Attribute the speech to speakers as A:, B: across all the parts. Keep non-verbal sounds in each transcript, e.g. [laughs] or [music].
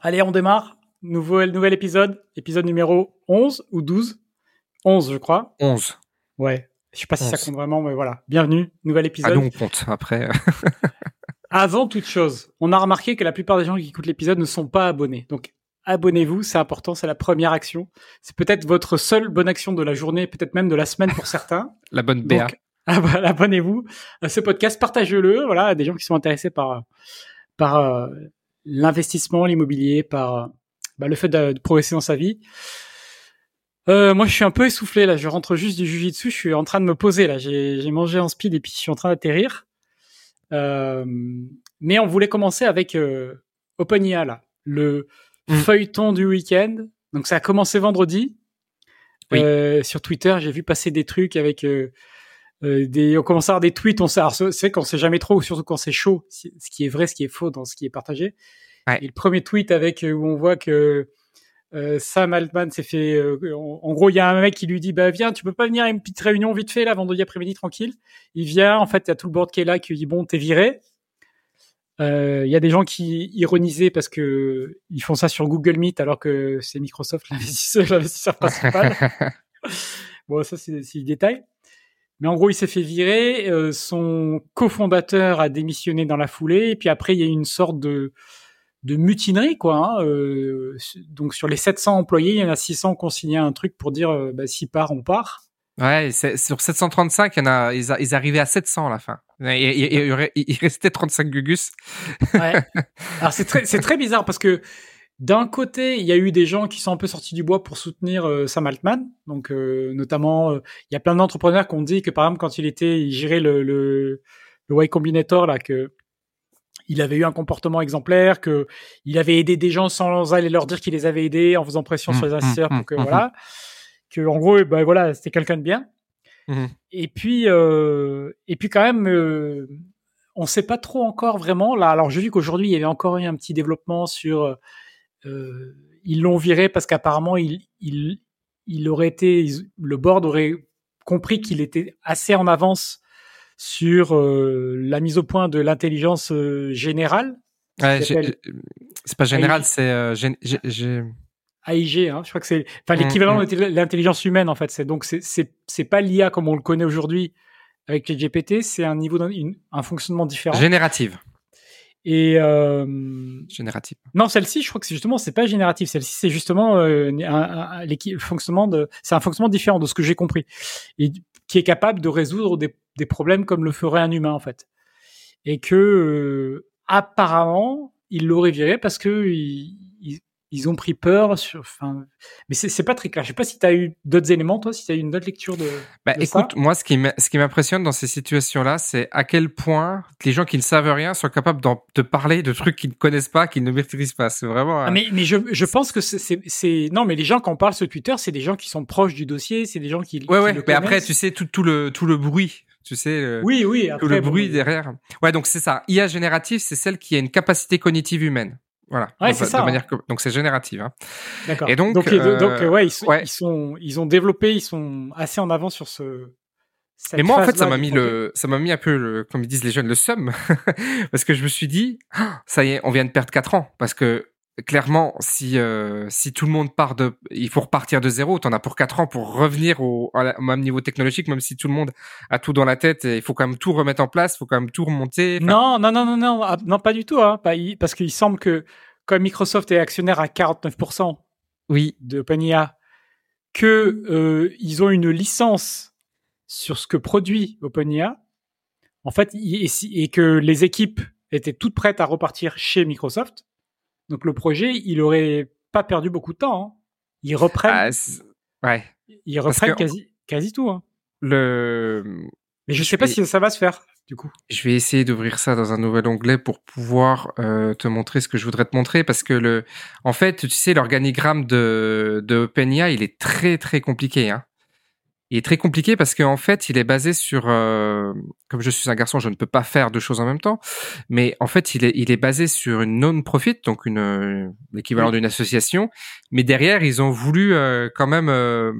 A: Allez, on démarre. Nouveau, nouvel épisode. Épisode numéro 11 ou 12 11, je crois.
B: 11.
A: Ouais. Je sais pas si ça compte vraiment, mais voilà. Bienvenue. Nouvel épisode.
B: Ah on compte après. [laughs]
A: Avant toute chose, on a remarqué que la plupart des gens qui écoutent l'épisode ne sont pas abonnés. Donc, abonnez-vous, c'est important, c'est la première action. C'est peut-être votre seule bonne action de la journée, peut-être même de la semaine pour certains. [laughs]
B: la bonne BA. Donc, [laughs]
A: abonnez-vous à ce podcast, partagez-le, voilà, à des gens qui sont intéressés par, par euh, l'investissement, l'immobilier, par bah, le fait de, progresser dans sa vie. Euh, moi, je suis un peu essoufflé là. Je rentre juste du jujitsu. Je suis en train de me poser là. J'ai mangé en speed et puis je suis en train d'atterrir. Euh, mais on voulait commencer avec euh, OpenIA là, le mm. feuilleton du week-end. Donc ça a commencé vendredi. Euh, sur Twitter, j'ai vu passer des trucs avec euh, euh, des, on commence à avoir des tweets, on sait, c'est qu'on sait jamais trop, surtout quand c'est chaud, ce qui est vrai, ce qui est faux dans ce qui est partagé. Et le premier tweet avec euh, où on voit que euh, Sam Altman s'est fait, en, gros, il y a un mec qui lui dit, bah viens, tu peux pas venir à une petite réunion vite fait là, vendredi après-midi tranquille. Il vient, en fait, il y a tout le board qui est là, qui dit bon, t'es viré. Il y a des gens qui ironisaient parce que ils font ça sur Google Meet alors que c'est Microsoft [laughs] l'investisseur principal. [laughs] bon, ça c'est le détail. Mais en gros, il s'est fait virer. Euh, son cofondateur a démissionné dans la foulée. Et puis après, il y a eu une sorte de, de mutinerie, quoi. Hein. Euh, donc sur les 700 employés, il y en a 600 qui ont signé un truc pour dire euh, bah, si part, on part.
B: Ouais, sur 735, il y en a, ils, arrivaient à 700 à la fin. Il, il restait 35 gugus.
A: Ouais. [laughs] Alors c'est très, c'est très bizarre parce que d'un côté, il y a eu des gens qui sont un peu sortis du bois pour soutenir euh, Sam Altman. Donc, euh, notamment, euh, il y a plein d'entrepreneurs qui ont dit que, par exemple, quand il était, il gérait le, le, le Y Combinator, là, que il avait eu un comportement exemplaire, que il avait aidé des gens sans aller leur dire qu'il les avait aidés en faisant pression sur les mmh, investisseurs pour mmh, que, mmh, voilà, que, en gros, ben voilà, c'était quelqu'un de bien. Et puis, et puis quand même, on sait pas trop encore vraiment. Là, alors j'ai vu qu'aujourd'hui, il y avait encore eu un petit développement sur euh, ils l'ont viré parce qu'apparemment il, il, il aurait été, le board aurait compris qu'il était assez en avance sur euh, la mise au point de l'intelligence euh, générale.
B: c'est pas général, c'est
A: AIG, hein, je crois que c'est enfin mmh, l'équivalent mmh. de l'intelligence humaine en fait. C'est donc c'est c'est pas l'IA comme on le connaît aujourd'hui avec les GPT, c'est un niveau d'un un fonctionnement différent.
B: Générative.
A: Et euh,
B: générative.
A: Non, celle-ci, je crois que c'est justement, c'est pas génératif. Celle-ci, c'est justement euh, un, un, fonctionnement de, c'est un fonctionnement différent de ce que j'ai compris, et qui est capable de résoudre des, des, problèmes comme le ferait un humain en fait. Et que euh, apparemment, il l'aurait viré parce que il, ils ont pris peur sur. Enfin, mais c'est pas très clair. Je sais pas si tu as eu d'autres éléments, toi, si tu as eu une autre lecture de.
B: Bah, écoute, moi, ce qui qui m'impressionne dans ces situations-là, c'est à quel point les gens qui ne savent rien sont capables de parler de trucs qu'ils ne connaissent pas, qu'ils ne maîtrisent pas. C'est vraiment.
A: Ah, mais mais je, je pense que c'est non, mais les gens quand on parle sur Twitter, c'est des gens qui sont proches du dossier, c'est des gens qui.
B: Ouais, ouais. mais après, tu sais tout, tout le tout le bruit tu sais.
A: oui, oui.
B: Après, tout le bruit derrière. Ouais, donc c'est ça. IA générative, c'est celle qui a une capacité cognitive humaine. Voilà.
A: Ouais, c'est ça.
B: Manière Donc c'est générative. Hein.
A: D'accord. Et donc, donc, euh, donc ouais, ils sont, ils sont, ils ont développé, ils sont assez en avant sur ce.
B: Et moi, en fait, ça m'a mis le, ça m'a mis un peu le, comme ils disent les jeunes, le seum, [laughs] parce que je me suis dit, ah, ça y est, on vient de perdre quatre ans, parce que clairement, si euh, si tout le monde part de, il faut repartir de zéro. T'en as pour quatre ans pour revenir au, même niveau technologique, même si tout le monde a tout dans la tête. il faut quand même tout remettre en place, il faut quand même tout remonter.
A: Non, non, non, non, non, ah, non, pas du tout. Hein, parce qu'il semble que comme Microsoft est actionnaire à 49%,
B: oui,
A: de OpenIA, que euh, ils ont une licence sur ce que produit OpenIA, en fait, et, et que les équipes étaient toutes prêtes à repartir chez Microsoft donc le projet, il aurait pas perdu beaucoup de temps. Hein. Ils reprennent.
B: Ah, ouais.
A: Ils reprennent quasi, quasi tout. Hein.
B: Le.
A: Mais je, sais pas si ça va se faire. Du coup.
B: Je vais essayer d'ouvrir ça dans un nouvel onglet pour pouvoir euh, te montrer ce que je voudrais te montrer parce que le, en fait, tu sais, l'organigramme de, de OpenAI, il est très très compliqué. Hein il est très compliqué parce qu'en fait, il est basé sur, euh, comme je suis un garçon, je ne peux pas faire deux choses en même temps, mais en fait, il est, il est basé sur une non-profit, donc une euh, l'équivalent d'une association, mais derrière, ils ont voulu euh, quand même euh,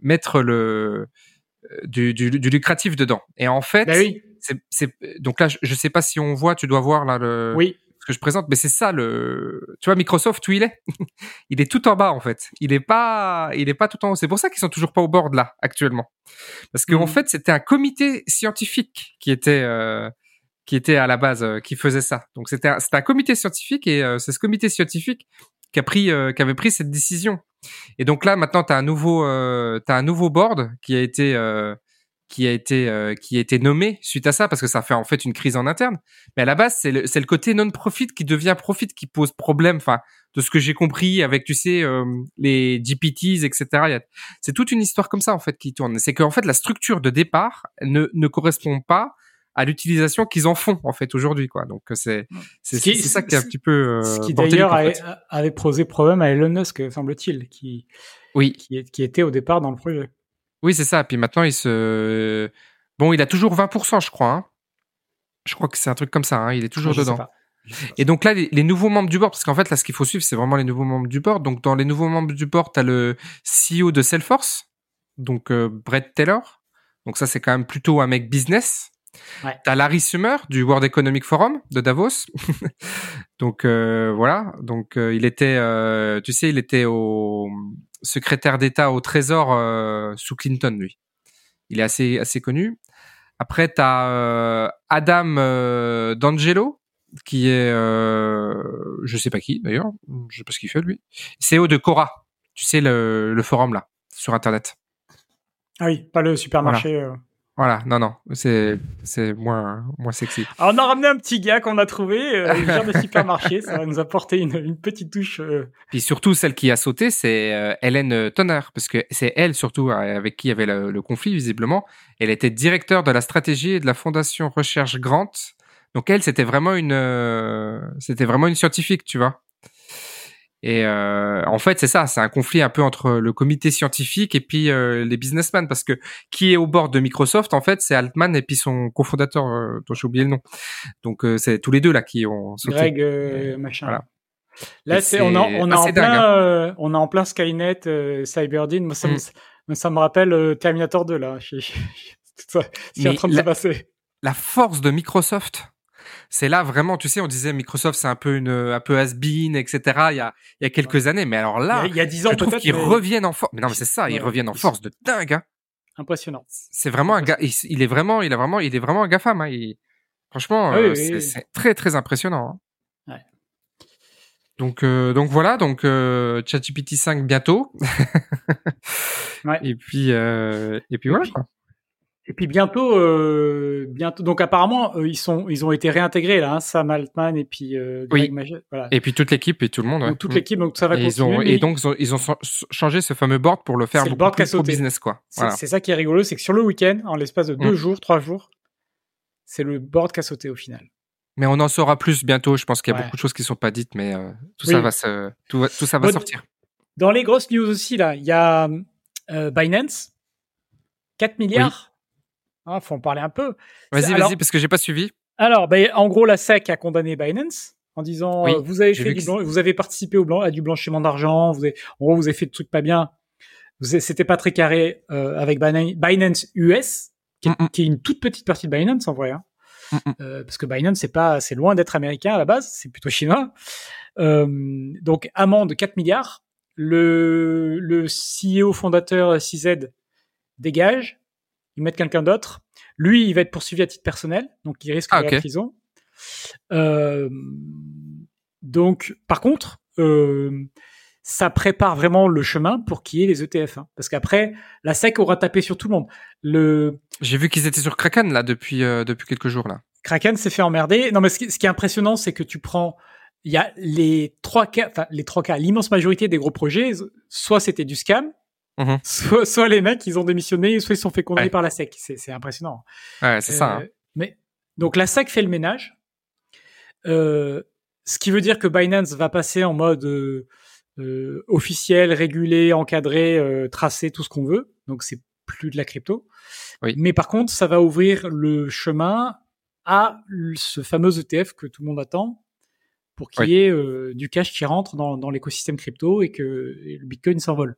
B: mettre le du, du, du, lucratif dedans. Et en fait,
A: bah oui.
B: c'est, donc là, je, ne sais pas si on voit, tu dois voir là le.
A: Oui.
B: Ce que je présente, mais c'est ça le. Tu vois, Microsoft, où il est? [laughs] Il est tout en bas en fait. Il est pas, il est pas tout en haut. C'est pour ça qu'ils sont toujours pas au board là actuellement, parce qu'en en mhm. fait, c'était un comité scientifique qui était. Euh, qui était à la base, euh, qui faisait ça. Donc c'était un, un comité scientifique et euh, c'est ce comité scientifique qui a pris, euh, qui avait pris cette décision. Et donc là, maintenant, tu as un nouveau, euh, as un nouveau board qui a été, qui a été euh, qui a été nommé suite à ça parce que ça fait en fait une crise en interne. Mais à la base, c'est le, c'est le côté non profit qui devient profit qui pose problème. Enfin, de ce que j'ai compris avec tu sais euh, les GPTs etc. C'est toute une histoire comme ça en fait qui tourne. C'est qu'en fait la structure de départ ne ne correspond pas à l'utilisation qu'ils en font en fait aujourd'hui quoi. Donc c'est c'est, c'est ça qui est un petit peu euh,
A: ce qui d'ailleurs avait, posé problème à Elon Musk semble-t-il qui
B: oui
A: qui, qui était au départ dans le projet.
B: Oui, c'est ça. Puis maintenant, il se. Bon, il a toujours 20%, je crois. Hein. Je crois que c'est un truc comme ça. Hein. Il est toujours dedans. Et donc là, les, nouveaux membres du board, parce qu'en fait, là, ce qu'il faut suivre, c'est vraiment les nouveaux membres du board. Donc, dans les nouveaux membres du board, tu as le CEO de Salesforce, donc euh, Brett Taylor. Donc, ça, c'est quand même plutôt un mec business. Ouais. T'as Larry Summer du World Economic Forum de Davos. [laughs] donc euh, voilà. Donc euh, il était, tu sais, il était au secrétaire d'État au Trésor euh, sous Clinton, lui. Il est assez assez connu. Après, tu as euh, Adam euh, D'Angelo, qui est, je sais pas qui d'ailleurs, je sais pas ce qu'il fait lui. CEO de Cora, tu sais le, le forum là sur Internet.
A: Ah oui, pas le supermarché.
B: Voilà, non, non, c'est c'est moins moins sexy.
A: Alors on a ramené un petit gars qu'on a trouvé, euh, genre de supermarché, ça va nous apporter une, une petite touche. Euh.
B: Puis surtout celle qui a sauté, c'est euh, Hélène Tonner, parce que c'est elle surtout avec qui il y avait le, conflit visiblement. Elle était directeur de la stratégie et de la fondation Recherche Grant. Donc elle, c'était vraiment une euh, c'était vraiment une scientifique, tu vois. Et euh, en fait, c'est ça, c'est un conflit un peu entre le comité scientifique et puis euh, les businessmen, parce que qui est au bord de Microsoft, en fait, c'est Altman et puis son cofondateur, euh, dont j'ai oublié le nom. Donc euh, c'est tous les deux là qui ont
A: sauté. Greg euh, machin. Voilà. Là, c'est on, a, on, a en plein, hein. euh, on a en plein Skynet, Cyberdine. Moi, ça, me, mm. ça me rappelle Terminator 2 là. C'est en train de se passer.
B: La force de Microsoft, c'est là vraiment, tu sais, on disait Microsoft c'est un peu une, un peu has-been, etc. Il y a, il y a quelques années, mais alors là,
A: il y a dix ans, je
B: trouve qu'ils reviennent en force. Mais non, mais c'est ça, ils reviennent en force de dingue. Hein.
A: Impressionnant.
B: C'est vraiment un gars, il, est vraiment, il a vraiment, il est vraiment un gars femme. Hein. franchement, euh, c'est très très impressionnant. Hein. Ouais. Donc, euh, donc voilà, donc euh, ChatGPT 5 bientôt. ouais. [laughs] Et puis, euh, et puis voilà. Quoi.
A: Et puis bientôt, euh, bientôt. Donc apparemment, euh, ils sont, ils ont été réintégrés là, hein, Sam Altman et puis euh, Greg
B: oui. voilà. Et puis toute l'équipe et tout le monde.
A: Ouais. toute l'équipe, donc ça va
B: et
A: continuer.
B: Ils ont, Et donc ils ont, changé ce fameux board pour le faire beaucoup board plus business quoi.
A: Voilà. C'est ça qui est rigolo, c'est que sur le week-end, en l'espace de deux mm. jours, trois jours, c'est le board qui a sauté au final.
B: Mais on en saura plus bientôt. Je pense qu'il y a beaucoup de choses qui sont pas dites, mais euh, tout ça va se, tout, tout ça va sortir.
A: Dans les grosses news aussi là, il y a Binance, 4 milliards. Il faut en parler un peu.
B: Vas-y, vas-y, parce que j'ai pas suivi.
A: Alors, ben, en gros, la SEC a condamné Binance en disant euh, vous avez fait vous avez participé au blanc, à du blanchiment d'argent, vous avez, en gros, vous avez fait des trucs pas bien. C'était pas très carré euh, avec Binance US, qui est, qui est, une toute petite partie de Binance en vrai. Hein. Euh, parce que Binance c'est pas c'est loin d'être américain à la base, c'est plutôt chinois. Euh, donc amende de 4 milliards. Le le CEO fondateur CZ dégage ils mettent quelqu'un d'autre. Lui, il va être poursuivi à titre personnel, donc il risque ah, la prison. Euh, donc, par contre, euh, ça prépare vraiment le chemin pour qu'il y ait les ETF. Hein. parce qu'après, la SEC aura tapé sur tout le monde. Le...
B: J'ai vu qu'ils étaient sur Kraken là depuis euh, depuis quelques jours là.
A: Kraken s'est fait emmerder. Non, mais ce qui, ce qui est impressionnant, c'est que tu prends, il y a les trois cas, enfin les trois cas, l'immense majorité des gros projets, soit c'était du scam, Mhm. Soit, soit, les mecs, ils ont démissionné, soit ils sont fait condamner par la SEC. C'est impressionnant.
B: Ouais, c'est ça. Hein. Euh,
A: mais donc la SEC fait le ménage. Euh, ce qui veut dire que Binance va passer en mode euh, officiel, régulé, encadré, tracé, tout ce qu'on veut. Donc c'est plus de la crypto.
B: Oui.
A: Mais par contre, ça va ouvrir le chemin à ce fameux ETF que tout le monde attend pour qu'il y ait du cash qui rentre dans, dans l'écosystème crypto et que le Bitcoin s'envole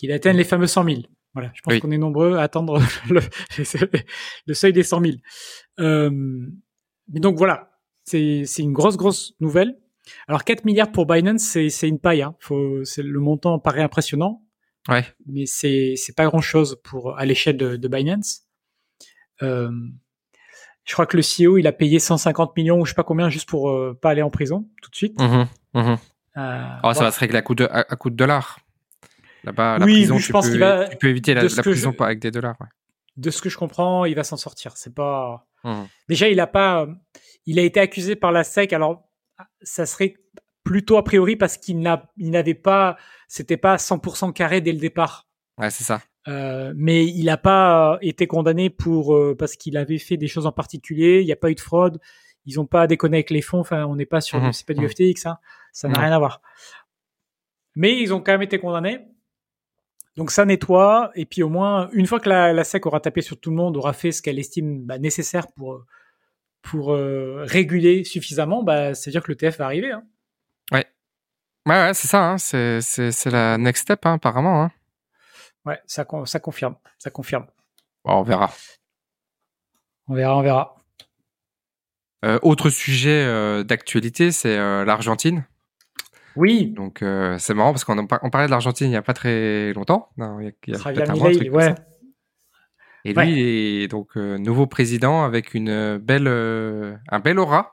A: qu'il atteigne les fameux 100 000. Voilà, je pense qu'on est nombreux à attendre [laughs] le, [laughs] le, seuil des 100 000. Euh, mais donc voilà, c'est une grosse grosse nouvelle. Alors 4 milliards pour Binance, c'est une paille. Hein. Faut, le montant paraît impressionnant.
B: Ouais.
A: Mais c'est pas grand chose pour à l'échelle de, de Binance. Euh, je crois que le CEO il a payé 150 millions ou je sais pas combien juste pour euh, pas aller en prison tout de suite.
B: Mhm, mhm.
A: Euh,
B: Oh, ça va se régler à coup de, à, à coup de dollars. Là-bas, la
A: Oui,
B: prison,
A: je
B: tu,
A: pense
B: peux,
A: qu'il va-
B: tu peux éviter la, prison
A: je-
B: pas avec des dollars. Ouais.
A: De ce que je comprends, il va s'en sortir. C'est pas
B: Mhm.
A: Déjà, il a pas, euh, il a été accusé par la SEC. Alors, ça serait plutôt a priori parce qu'il n'a, il n'avait pas, c'était pas 100% carré dès le départ.
B: Ouais, c'est ça.
A: Euh, mais il n'a pas été condamné pour euh, parce qu'il avait fait des choses en particulier. Il n'y a pas eu de fraude. Ils n'ont pas déconné avec les fonds. Enfin, on n'est pas sur,
B: Mhm.
A: c'est pas du
B: Mhm.
A: FTX. Hein. Ça n'a
B: Non.
A: rien à voir. Mais ils ont quand même été condamnés. Donc ça nettoie. Et puis au moins une fois que la, la SEC aura tapé sur tout le monde, aura fait ce qu'elle estime bah, nécessaire pour pour euh, réguler suffisamment, bah, c'est-à-dire que le TF va arriver. Hein.
B: Ouais, ouais, c'est ça. Hein. C'est, la next step, hein, apparemment. Hein.
A: Ouais, ça, ça confirme. Ça confirme.
B: Bon, on verra.
A: On verra, on verra.
B: Euh, autre sujet euh, d'actualité, c'est l'Argentine.
A: Oui,
B: Donc, euh, c'est marrant parce qu'on on parlait de l'Argentine il n'y a pas très longtemps. Non, il y a, il y a peut-être un mois, comme ça. Et lui,
A: Ouais.
B: est donc euh, nouveau président avec une belle, euh, un bel aura,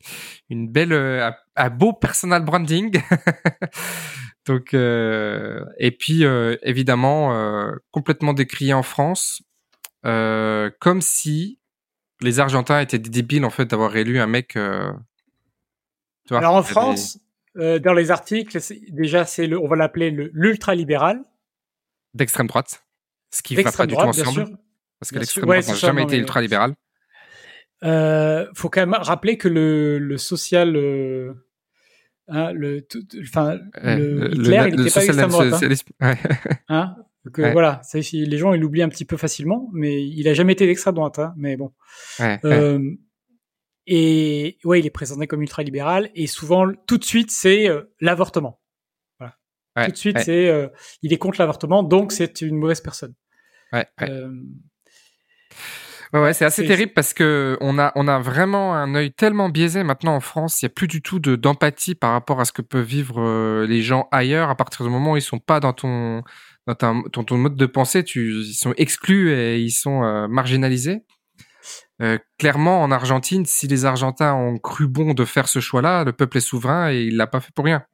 B: [laughs] une belle, un, un beau personal branding. [laughs] donc, et puis évidemment complètement décrié en France, comme si les Argentins étaient des débiles en fait d'avoir élu un mec. tu vois,
A: Alors en
B: des-
A: France, euh, dans les articles, déjà c'est le, on va l'appeler le- l'ultra-libéral.
B: d'extrême droite, ce qui va pas du tout ensemble,
A: sûr.
B: parce que l'extrême.
A: Ouais,
B: droite n'a jamais
A: non,
B: été
A: mais-
B: ultra libérale.
A: Euh, faut quand même rappeler que le, le social, euh, hein, le, tout- enfin, le, Hitler, il n'était pas extrême droite. hein.
B: ouais. [laughs]
A: Hein
B: Ouais.
A: voilà, les gens ils l'oublient un petit peu facilement, mais il a jamais été d'extrême droite. Mais bon. Et ouais, il est présenté comme ultra-libéral et souvent tout de suite c'est euh, l'avortement. Voilà.
B: Ouais,
A: tout de suite
B: ouais.
A: c'est euh, il est contre l'avortement, donc c'est une mauvaise personne.
B: Ouais, ouais.
A: Euh,
B: Ouais, ouais, c'est assez terrible parce que on a, on a vraiment un œil tellement biaisé maintenant en France. Il y a plus du tout de d'empathie par rapport à ce que peuvent vivre les gens ailleurs. À partir du moment où ils sont pas dans ton, dans ta- ton, ton mode de pensée, tu, ils sont exclus et ils sont marginalisés. Euh, clairement, en Argentine, si les Argentins ont cru bon de faire ce choix-là, le peuple est souverain et il l'a pas fait pour rien.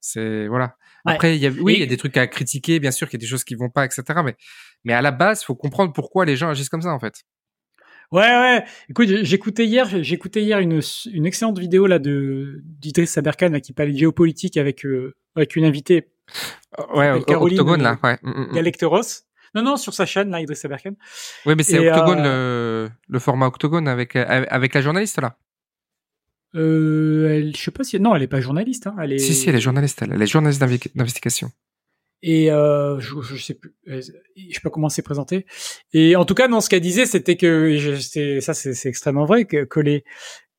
B: C'est voilà.
A: Ouais.
B: Après, il y a, oui,
A: Et-
B: il y a des trucs à critiquer, bien sûr, qu'il y a des choses qui vont pas, etc. Mais, mais à la base, faut comprendre pourquoi les gens agissent comme ça, en fait.
A: Ouais, ouais. Écoute, j'écoutais hier, j'écoutais hier une, une excellente vidéo là de d'Idriss Saberkan là, qui parlait de géopolitique avec euh, avec une invitée,
B: Ouais,
A: Caroline,
B: Octogone,
A: euh,
B: là. Ouais. Mm, mm, mm.
A: Galecteros. Non, non, sur sa chaîne là, Idriss.
B: Oui, mais c'est Octogone,
A: euh,
B: le, le format Octogone avec, euh, avec la journaliste, là.
A: Euh, elle, je sais pas si non, elle est pas journaliste. Hein, elle est.
B: Si, si, elle est journaliste, elle. Elle est journaliste d'investigation.
A: Et euh, je, je sais plus, je sais pas comment c'est présenté. Et en tout cas, non, ce qu'elle disait, c'était que et je- c'est- ça, c'est c'est extrêmement vrai que, que les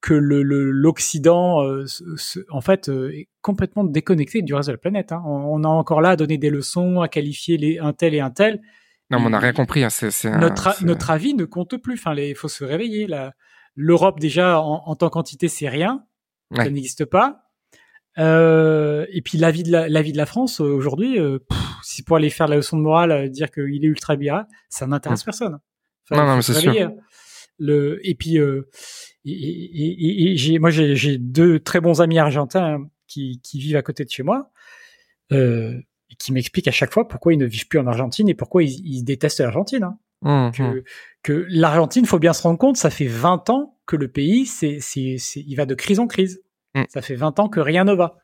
A: que le le- l'Occident, euh, en fait, euh, est complètement déconnecté du reste de la planète. Hein. On, on a encore là à donner des leçons, à qualifier les un tel et un tel.
B: Non, mais on n'a rien compris. Hein.
A: Notre avis ne compte plus. Enfin, il faut se réveiller. L'Europe déjà en, en tant qu'entité, c'est rien. Ça
B: Ouais.
A: n'existe pas. Euh, et puis l'avis de la, l'avis de la France aujourd'hui, euh, si pour aller faire la leçon de morale, dire qu'il est ultra libéral, ça n'intéresse personne.
B: Non, non, mais c'est sûr.
A: Le et puis euh, et, et- et- et j'ai moi j'ai, deux très bons amis argentins qui, qui vivent à côté de chez moi. Euh, et qui m'expliquent à chaque fois pourquoi ils ne vivent plus en Argentine et pourquoi ils, ils détestent l'Argentine. hein
B: Hum, hum.
A: que, que l'Argentine, faut bien se rendre compte, ça fait 20 ans que le pays, c'est, c'est, c'est, il va de crise en crise.
B: Mm.
A: Ça fait 20 ans que rien ne va.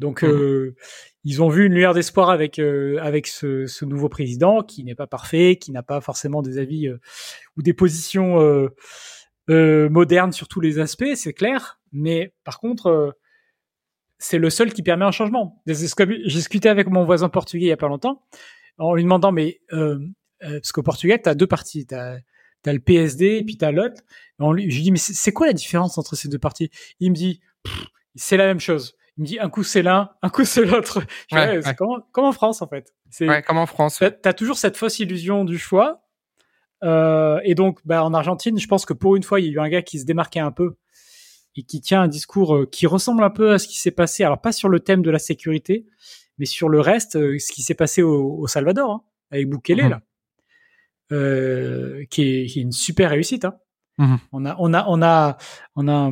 A: Donc,
B: Mm.
A: euh, ils ont vu une lueur d'espoir avec euh, avec ce, ce nouveau président qui n'est pas parfait, qui n'a pas forcément des avis euh, ou des positions euh, euh, modernes sur tous les aspects, c'est clair. Mais par contre, euh, c'est le seul qui permet un changement. J'ai discuté avec mon voisin portugais il y a pas longtemps en lui demandant, mais parce qu'au Portugal, tu as deux partis. Tu as, le PSD et puis tu as l'autre. Je lui dis, mais c'est quoi la différence entre ces deux partis Il me dit, c'est la même chose. Il me dit, un coup c'est l'un, un coup c'est l'autre. [laughs]
B: Ouais,
A: Ouais, comme, en- comme en France, en fait? C'est,
B: Ouais, comme en France.
A: T'as as toujours cette fausse illusion du choix. Euh, et donc, bah, en Argentine, je pense que pour une fois, il y a eu un gars qui se démarquait un peu. et qui tient un discours euh, qui ressemble un peu à ce qui s'est passé, alors pas sur le thème de la sécurité, mais sur le reste, euh, ce qui s'est passé au, Salvador, hein, avec Bukele, mhm. là, euh, qui, est, une super réussite. Hein. Mhm. On a, on a, on a, on a.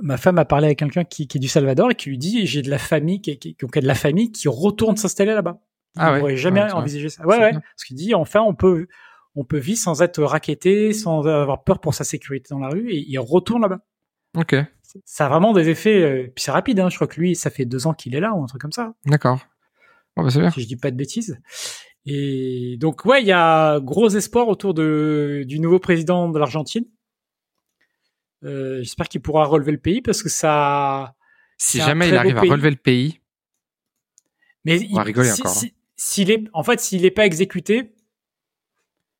A: Ma femme a parlé avec quelqu'un qui, est du Salvador et qui lui dit j'ai de la famille qui, qui, qui, a de la famille qui retourne s'installer là-bas. Ah ouais. jamais envisagé ça. Ouais, ouais. Parce qu'il dit enfin on peut, on peut vivre sans être racketté, sans avoir peur pour sa sécurité dans la rue et il retourne là-bas.
B: Ok.
A: Ça a vraiment des effets. Euh, puis c'est rapide, hein, je crois que lui, ça fait deux ans qu'il est là ou un truc comme ça.
B: D'accord. bah c'est bien.
A: Si je dis pas de bêtises. Et donc ouais, il y a gros espoir autour de du nouveau président de l'Argentine. Euh, J'espère qu'il pourra relever le pays parce que ça.
B: Si jamais il arrive à relever le pays.
A: Mais on va rigoler encore. Hein. S'il est, en fait, s'il n'est pas exécuté,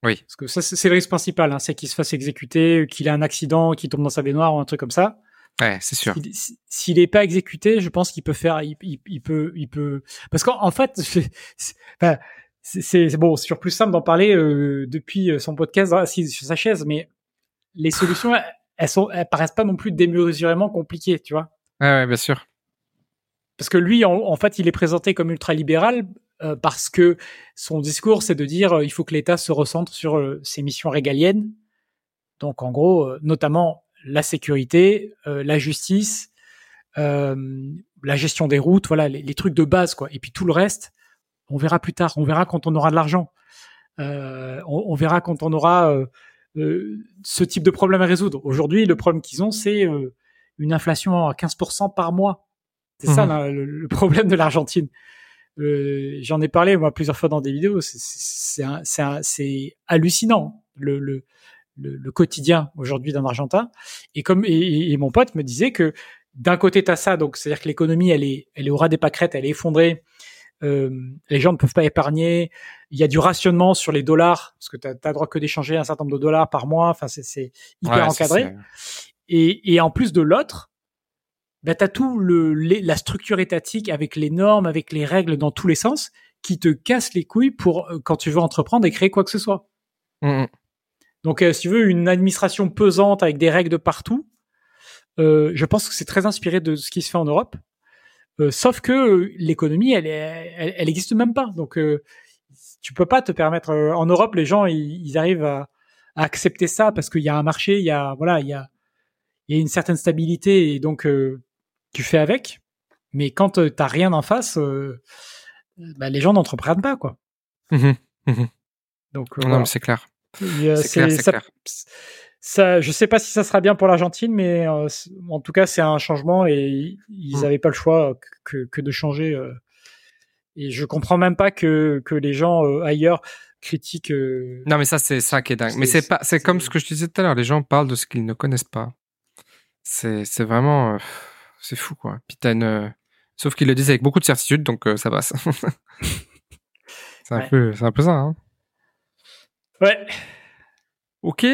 B: oui.
A: Parce que ça, c'est le risque principal, hein, c'est qu'il se fasse exécuter, qu'il ait un accident, qu'il tombe dans sa baignoire ou un truc comme ça.
B: Ouais, c'est sûr.
A: S'il n'est pas exécuté, je pense qu'il peut faire, il, il, peut, il peut, parce qu'en fait, c'est bon, c'est plus simple d'en parler euh, depuis euh, son podcast assis sur sa chaise, mais les solutions, elles sont, elles paraissent pas non plus démesurément compliquées, tu vois.
B: Ouais, ouais, bien sûr.
A: Parce que lui, en, en fait, il est présenté comme ultra-libéral euh, parce que son discours, c'est de dire euh, il faut que l'État se recentre sur euh, ses missions régaliennes. Donc, en gros, notamment la sécurité, la justice, la gestion des routes, voilà, les, trucs de base, quoi. Et puis tout le reste, on verra plus tard. On verra quand on aura de l'argent. On, on, verra quand on aura ce type de problème à résoudre. Aujourd'hui, le problème qu'ils ont, c'est une inflation à 15% par mois. C'est ça mmh. le, problème de l'Argentine. Euh, j'en ai parlé moi plusieurs fois dans des vidéos. C'est hallucinant le, le, le, quotidien aujourd'hui d'un Argentin. Et comme et, mon pote me disait que d'un côté t'as ça, donc c'est-à-dire que l'économie elle est elle est au ras des pâquerettes, elle est effondrée. Euh, les gens ne peuvent pas épargner. Il y a du rationnement sur les dollars parce que tu as, droit que d'échanger un certain nombre de dollars par mois. Enfin, c'est hyper encadré. Et, et en plus de l'autre, bah, tu as tout le, la structure étatique avec les normes, avec les règles dans tous les sens qui te casse les couilles pour euh, quand tu veux entreprendre et créer quoi que ce soit. Mmh Donc, euh, si tu veux une administration pesante avec des règles de partout, euh, je pense que c'est très inspiré de ce qui se fait en Europe. Euh, sauf que l'économie, elle, elle, elle, existe même pas. Donc, tu peux pas te permettre. en Europe, les gens, ils, ils arrivent à, à, accepter ça parce qu'il y a un marché, il y a voilà, il y a, il y a une certaine stabilité et donc tu fais avec. Mais quand euh, t'as rien en face, euh, bah, les gens n'entreprennent pas, quoi.
B: Mmh mmh Donc, euh, non, c'est clair.
A: C'est clair, ça, je sais pas si ça sera bien pour l'Argentine, mais en tout cas, c'est un changement et ils n'avaient mmh. pas le choix que, que de changer. et je comprends même pas que, que les gens ailleurs critiquent.
B: non, mais ça, c'est ça qui est dingue. Mais c'est pas, c'est comme ce que je te disais tout à l'heure. Les gens parlent de ce qu'ils ne connaissent pas. C'est, c'est vraiment c'est fou quoi. Puis euh, Sauf qu'ils le disent avec beaucoup de certitude, donc euh, ça passe. [laughs] c'est un, peu... un peu ça. Hein.
A: Ouais.
B: Ok.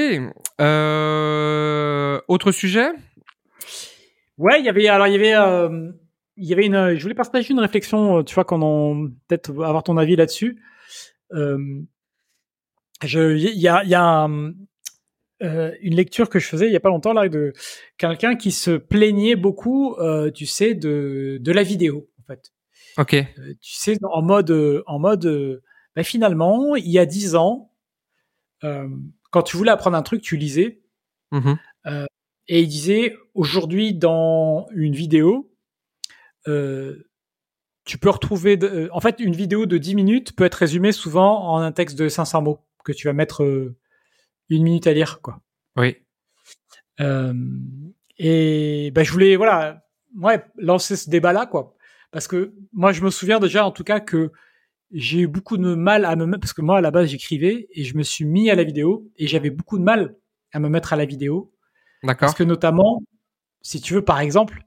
B: Euh... Autre sujet?
A: Ouais, il y avait alors il y avait euh, il y avait une je voulais partager une réflexion tu vois quand on peut-être avoir ton avis là-dessus. je il y a il y a euh, une lecture que je faisais il y a pas longtemps là de quelqu'un qui se plaignait beaucoup, euh, tu sais, de de la vidéo en fait.
B: Ok. Euh,
A: tu sais, en mode en mode, bah, finalement, il y a dix ans, quand tu voulais apprendre un truc, tu lisais. Mmh et il disait aujourd'hui dans une vidéo, tu peux retrouver, de, en fait, une vidéo de 10 minutes peut être résumée souvent en un texte de 500 mots que tu vas mettre une minute à lire, quoi.
B: Oui.
A: Euh, et ben je voulais, voilà, ouais, lancer ce débat-là, quoi. Parce que moi, je me souviens déjà, en tout cas, que j'ai eu beaucoup de mal à me mettre, parce que moi, à la base, j'écrivais et je me suis mis à la vidéo et j'avais beaucoup de mal à me mettre à la vidéo.
B: D'accord.
A: Parce que notamment, si tu veux, par exemple,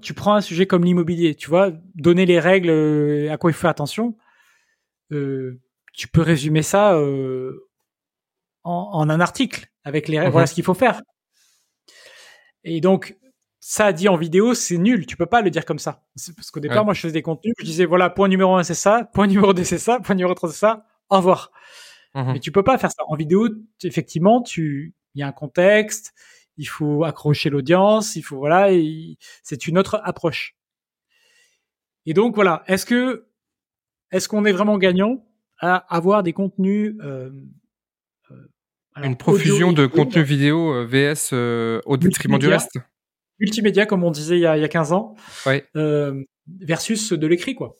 A: tu prends un sujet comme l'immobilier, tu vois, donner les règles euh, à quoi il faut faire attention. Euh, tu peux résumer ça euh, en, un article avec les voilà mhm. ce qu'il faut faire. Et donc ça dit en vidéo, c'est nul. Tu peux pas le dire comme ça. Parce qu'au départ, moi, je faisais des contenus, je disais voilà, point numéro un, c'est ça, point numéro deux, c'est ça, point numéro trois, c'est ça. Au revoir. Mhm. Mais tu peux pas faire ça en vidéo. Effectivement, tu, il y a un contexte, il faut accrocher l'audience, il faut voilà, c'est une autre approche. Et donc voilà, est-ce que est-ce qu'on est vraiment gagnant à avoir des contenus euh,
B: euh une profusion de contenus vidéo euh, VS euh, au détriment du reste?
A: Multimédia, comme on disait il y a, il y a 15 ans, ouais. euh, versus de l'écrit, quoi.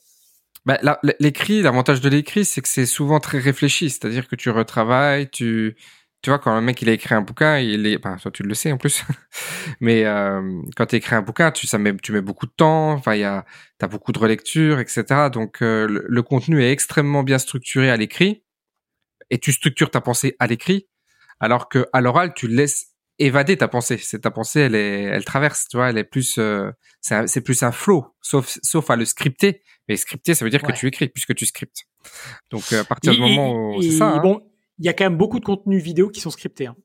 B: Bah, l'écrit, l'avantage de l'écrit, c'est que c'est souvent très réfléchi, c'est-à-dire que tu retravailles, tu, tu vois, quand un mec il a écrit un bouquin, il est, enfin, toi tu le sais en plus, [laughs] mais euh, quand tu écris un bouquin, tu ça met, tu mets beaucoup de temps, enfin il y a, t'as beaucoup de relecture, etc. Donc euh, le, contenu est extrêmement bien structuré à l'écrit, et tu structures ta pensée à l'écrit, alors que à l'oral tu laisses évader ta pensée. C'est ta pensée, elle est, elle traverse, tu vois, elle est plus, euh, c'est plus un flow, sauf, sauf à le scripter. Mais scripter, ça veut dire que tu écris puisque tu scriptes. Donc à partir du moment où c'est ça. Hein.
A: Bon, il y a quand même beaucoup de contenus vidéo qui sont scriptés. Hein.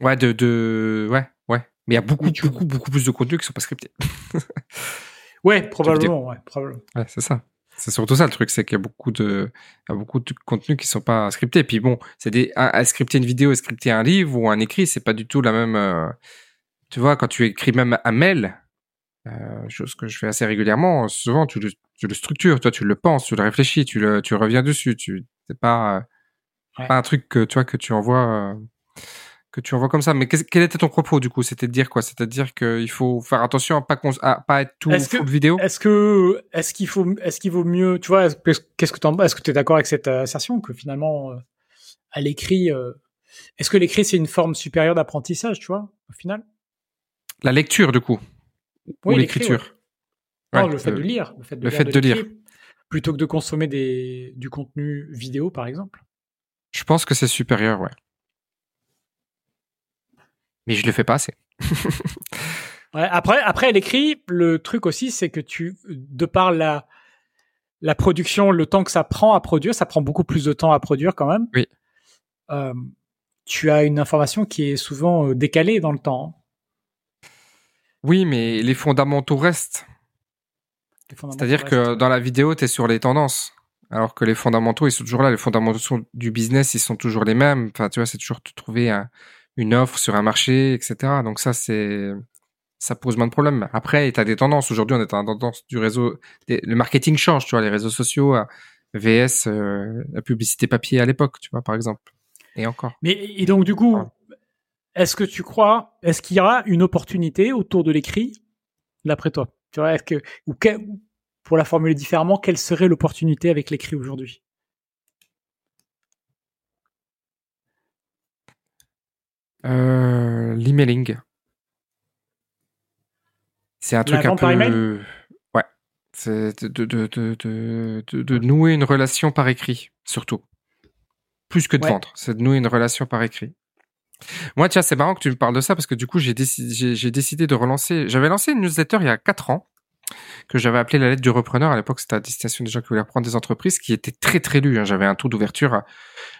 B: Ouais, de, de, ouais, ouais. Mais il y a beaucoup, beaucoup, beaucoup plus de contenus qui sont pas scriptés. [laughs]
A: ouais, probablement, ouais, probablement.
B: Ouais, c'est ça. C'est surtout ça le truc, c'est qu'il y a beaucoup de, il y a beaucoup de contenus qui sont pas scriptés. Puis bon, c'est des, à, scripter une vidéo et scripter un livre ou un écrit, c'est pas du tout la même. Euh, tu vois, quand tu écris même un mail, euh, chose que je fais assez régulièrement, souvent tu le, tu le structures, toi tu le penses, tu le réfléchis, tu le, tu reviens dessus, tu, c'est pas, pas un truc que tu vois que tu envoies. Euh, que tu envoies comme ça. Mais quel était ton propos du coup? C'était de dire quoi? C'est-à-dire qu'il faut faire attention à pas à pas être tout full vidéo?
A: Est-ce que est-ce qu'il faut est-ce qu'il vaut mieux Tu vois Qu'est-ce que tu Est-ce que tu es d'accord avec cette assertion? Que finalement euh, à l'écrit, euh, est-ce que l'écrit c'est une forme supérieure d'apprentissage Tu vois au final?
B: La lecture du coup. Oui, ou l'écriture.
A: Non, le fait de lire, le fait de, lire, de lire, plutôt que de consommer des du contenu vidéo par exemple.
B: Je pense que c'est supérieur, ouais mais je le fais pas assez. [laughs]
A: après, après, l'écrit, le truc aussi, c'est que tu, de par la, la production, le temps que ça prend à produire, ça prend beaucoup plus de temps à produire quand même.
B: Oui.
A: Euh, tu as une information qui est souvent euh, décalée dans le temps.
B: Oui, mais les fondamentaux restent. C'est-à-dire que dans la vidéo, tu es sur les tendances. Alors que les fondamentaux, ils sont toujours là. Les fondamentaux du business, ils sont toujours les mêmes. Enfin, tu vois, c'est toujours de trouver un, une offre sur un marché, etc. Donc ça, c'est ça pose moins de problèmes. Après, tu as des tendances. Aujourd'hui, on est dans la tendance du réseau. Le marketing change, tu vois, les réseaux sociaux, euh, VS, euh, la publicité papier à l'époque, tu vois, par exemple. Et encore.
A: Mais et donc, du coup, est-ce que tu crois, est-ce qu'il y aura une opportunité autour de l'écrit, d'après toi? Tu vois, est-ce que, ou pour la formuler différemment, quelle serait l'opportunité avec l'écrit aujourd'hui?
B: Euh, l'emailing. C'est un truc un peu. Ouais. C'est de, de, de, de, nouer une relation par écrit, surtout. Plus que de vendre. C'est de nouer une relation par écrit. Moi, tiens, c'est marrant que tu me parles de ça parce que du coup, j'ai décidé, j'ai décidé de relancer. J'avais lancé une newsletter il y a 4 ans que j'avais appelé la lettre du repreneur. À l'époque, c'était à destination des gens qui voulaient reprendre des entreprises, qui était très très lu. Hein. J'avais un taux d'ouverture.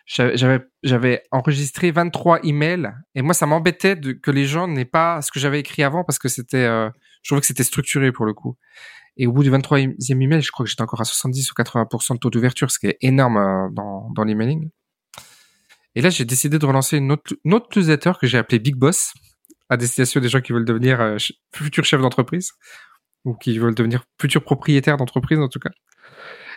B: J'avais enregistré 23 emails et moi, ça m'embêtait que les gens n'aient pas ce que j'avais écrit avant parce que c'était, euh, je trouvais que c'était structuré pour le coup. Et au bout du 23e email, je crois que j'étais encore à 70 ou 80% de taux d'ouverture, ce qui est énorme euh, dans, l'emailing. Et là, j'ai décidé de relancer une autre, une autre newsletter que j'ai appelée Big Boss à destination des gens qui veulent devenir euh, futurs chefs d'entreprise ou qui veulent devenir futurs propriétaires d'entreprise en tout cas.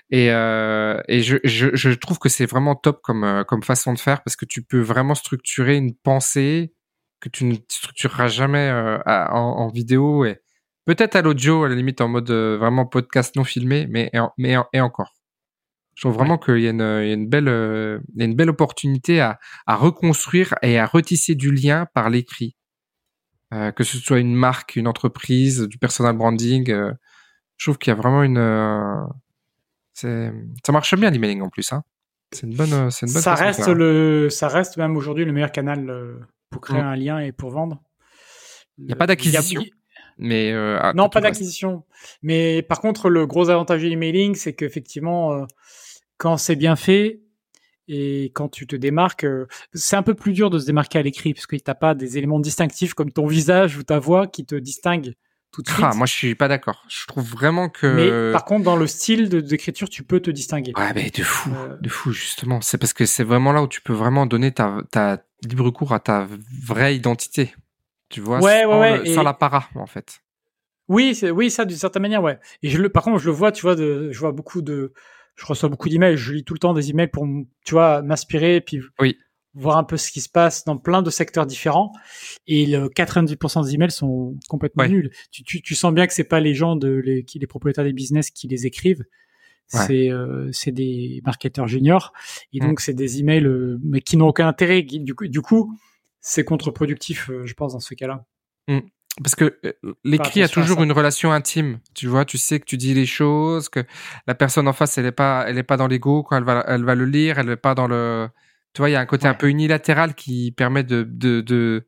B: Et, euh, et je, je, je, trouve que c'est vraiment top comme, euh, comme façon de faire parce que tu peux vraiment structurer une pensée que tu ne structureras jamais euh, en, en, vidéo et peut-être à l'audio à la limite en mode euh, vraiment podcast non filmé, mais, mais et encore. Je trouve vraiment qu'il y, y, a une belle, il y a une belle opportunité à, à reconstruire et à retisser du lien par l'écrit. Euh, que ce soit une marque, une entreprise, du personal branding. Euh, je trouve qu'il y a vraiment une. Euh, ça marche bien l'emailing en plus. Hein. C'est une bonne, c'est une bonne.
A: Ça reste le, ça reste même aujourd'hui le meilleur canal pour créer mm. un lien et pour vendre.
B: Il n'y a pas d'acquisition. Mais
A: non, pas d'acquisition. Mais par contre, le gros avantage de l'emailing, c'est qu'effectivement, quand c'est bien fait, et quand tu te démarques, euh, c'est un peu plus dur de se démarquer à l'écrit parce que t'as pas des éléments distinctifs comme ton visage ou ta voix qui te distinguent tout de suite.
B: Ah, moi, je suis pas d'accord. Je trouve vraiment que.
A: Mais par contre, dans le style d'écriture, tu peux te distinguer.
B: Ouais, mais de fou, euh, de fou justement. C'est parce que c'est vraiment là où tu peux vraiment donner ta, ta libre cours à ta vraie identité. Tu vois,
A: Ouais,
B: sans,
A: ouais,
B: le-
A: et-
B: sans la para, en fait.
A: Oui, oui, ça d'une certaine manière, ouais. Et je le, par contre, je le vois, tu vois, de, je vois beaucoup de, je reçois beaucoup d'emails, je lis tout le temps des emails pour, tu vois, m'inspirer, et puis
B: Oui.
A: voir un peu ce qui se passe dans plein de secteurs différents. Et le 90% des emails sont complètement
B: Ouais.
A: nuls. Tu, tu, tu sens bien que c'est pas les gens de, les, qui, les propriétaires des business qui les écrivent.
B: Ouais.
A: C'est, euh, c'est des marketeurs juniors. Et
B: Mm.
A: donc, c'est des emails, euh, mais qui n'ont aucun intérêt. qui- Du coup, du coup, c'est contre-productif, euh, je pense, dans ce cas-là.
B: Parce que euh, l'écrit a toujours une relation intime. Tu vois, tu sais que tu dis les choses, que la personne en face, elle est pas, elle est pas dans l'ego quand elle va, elle va le lire, elle est pas dans le. Tu vois, il y a un côté un peu unilatéral qui permet de, de, de...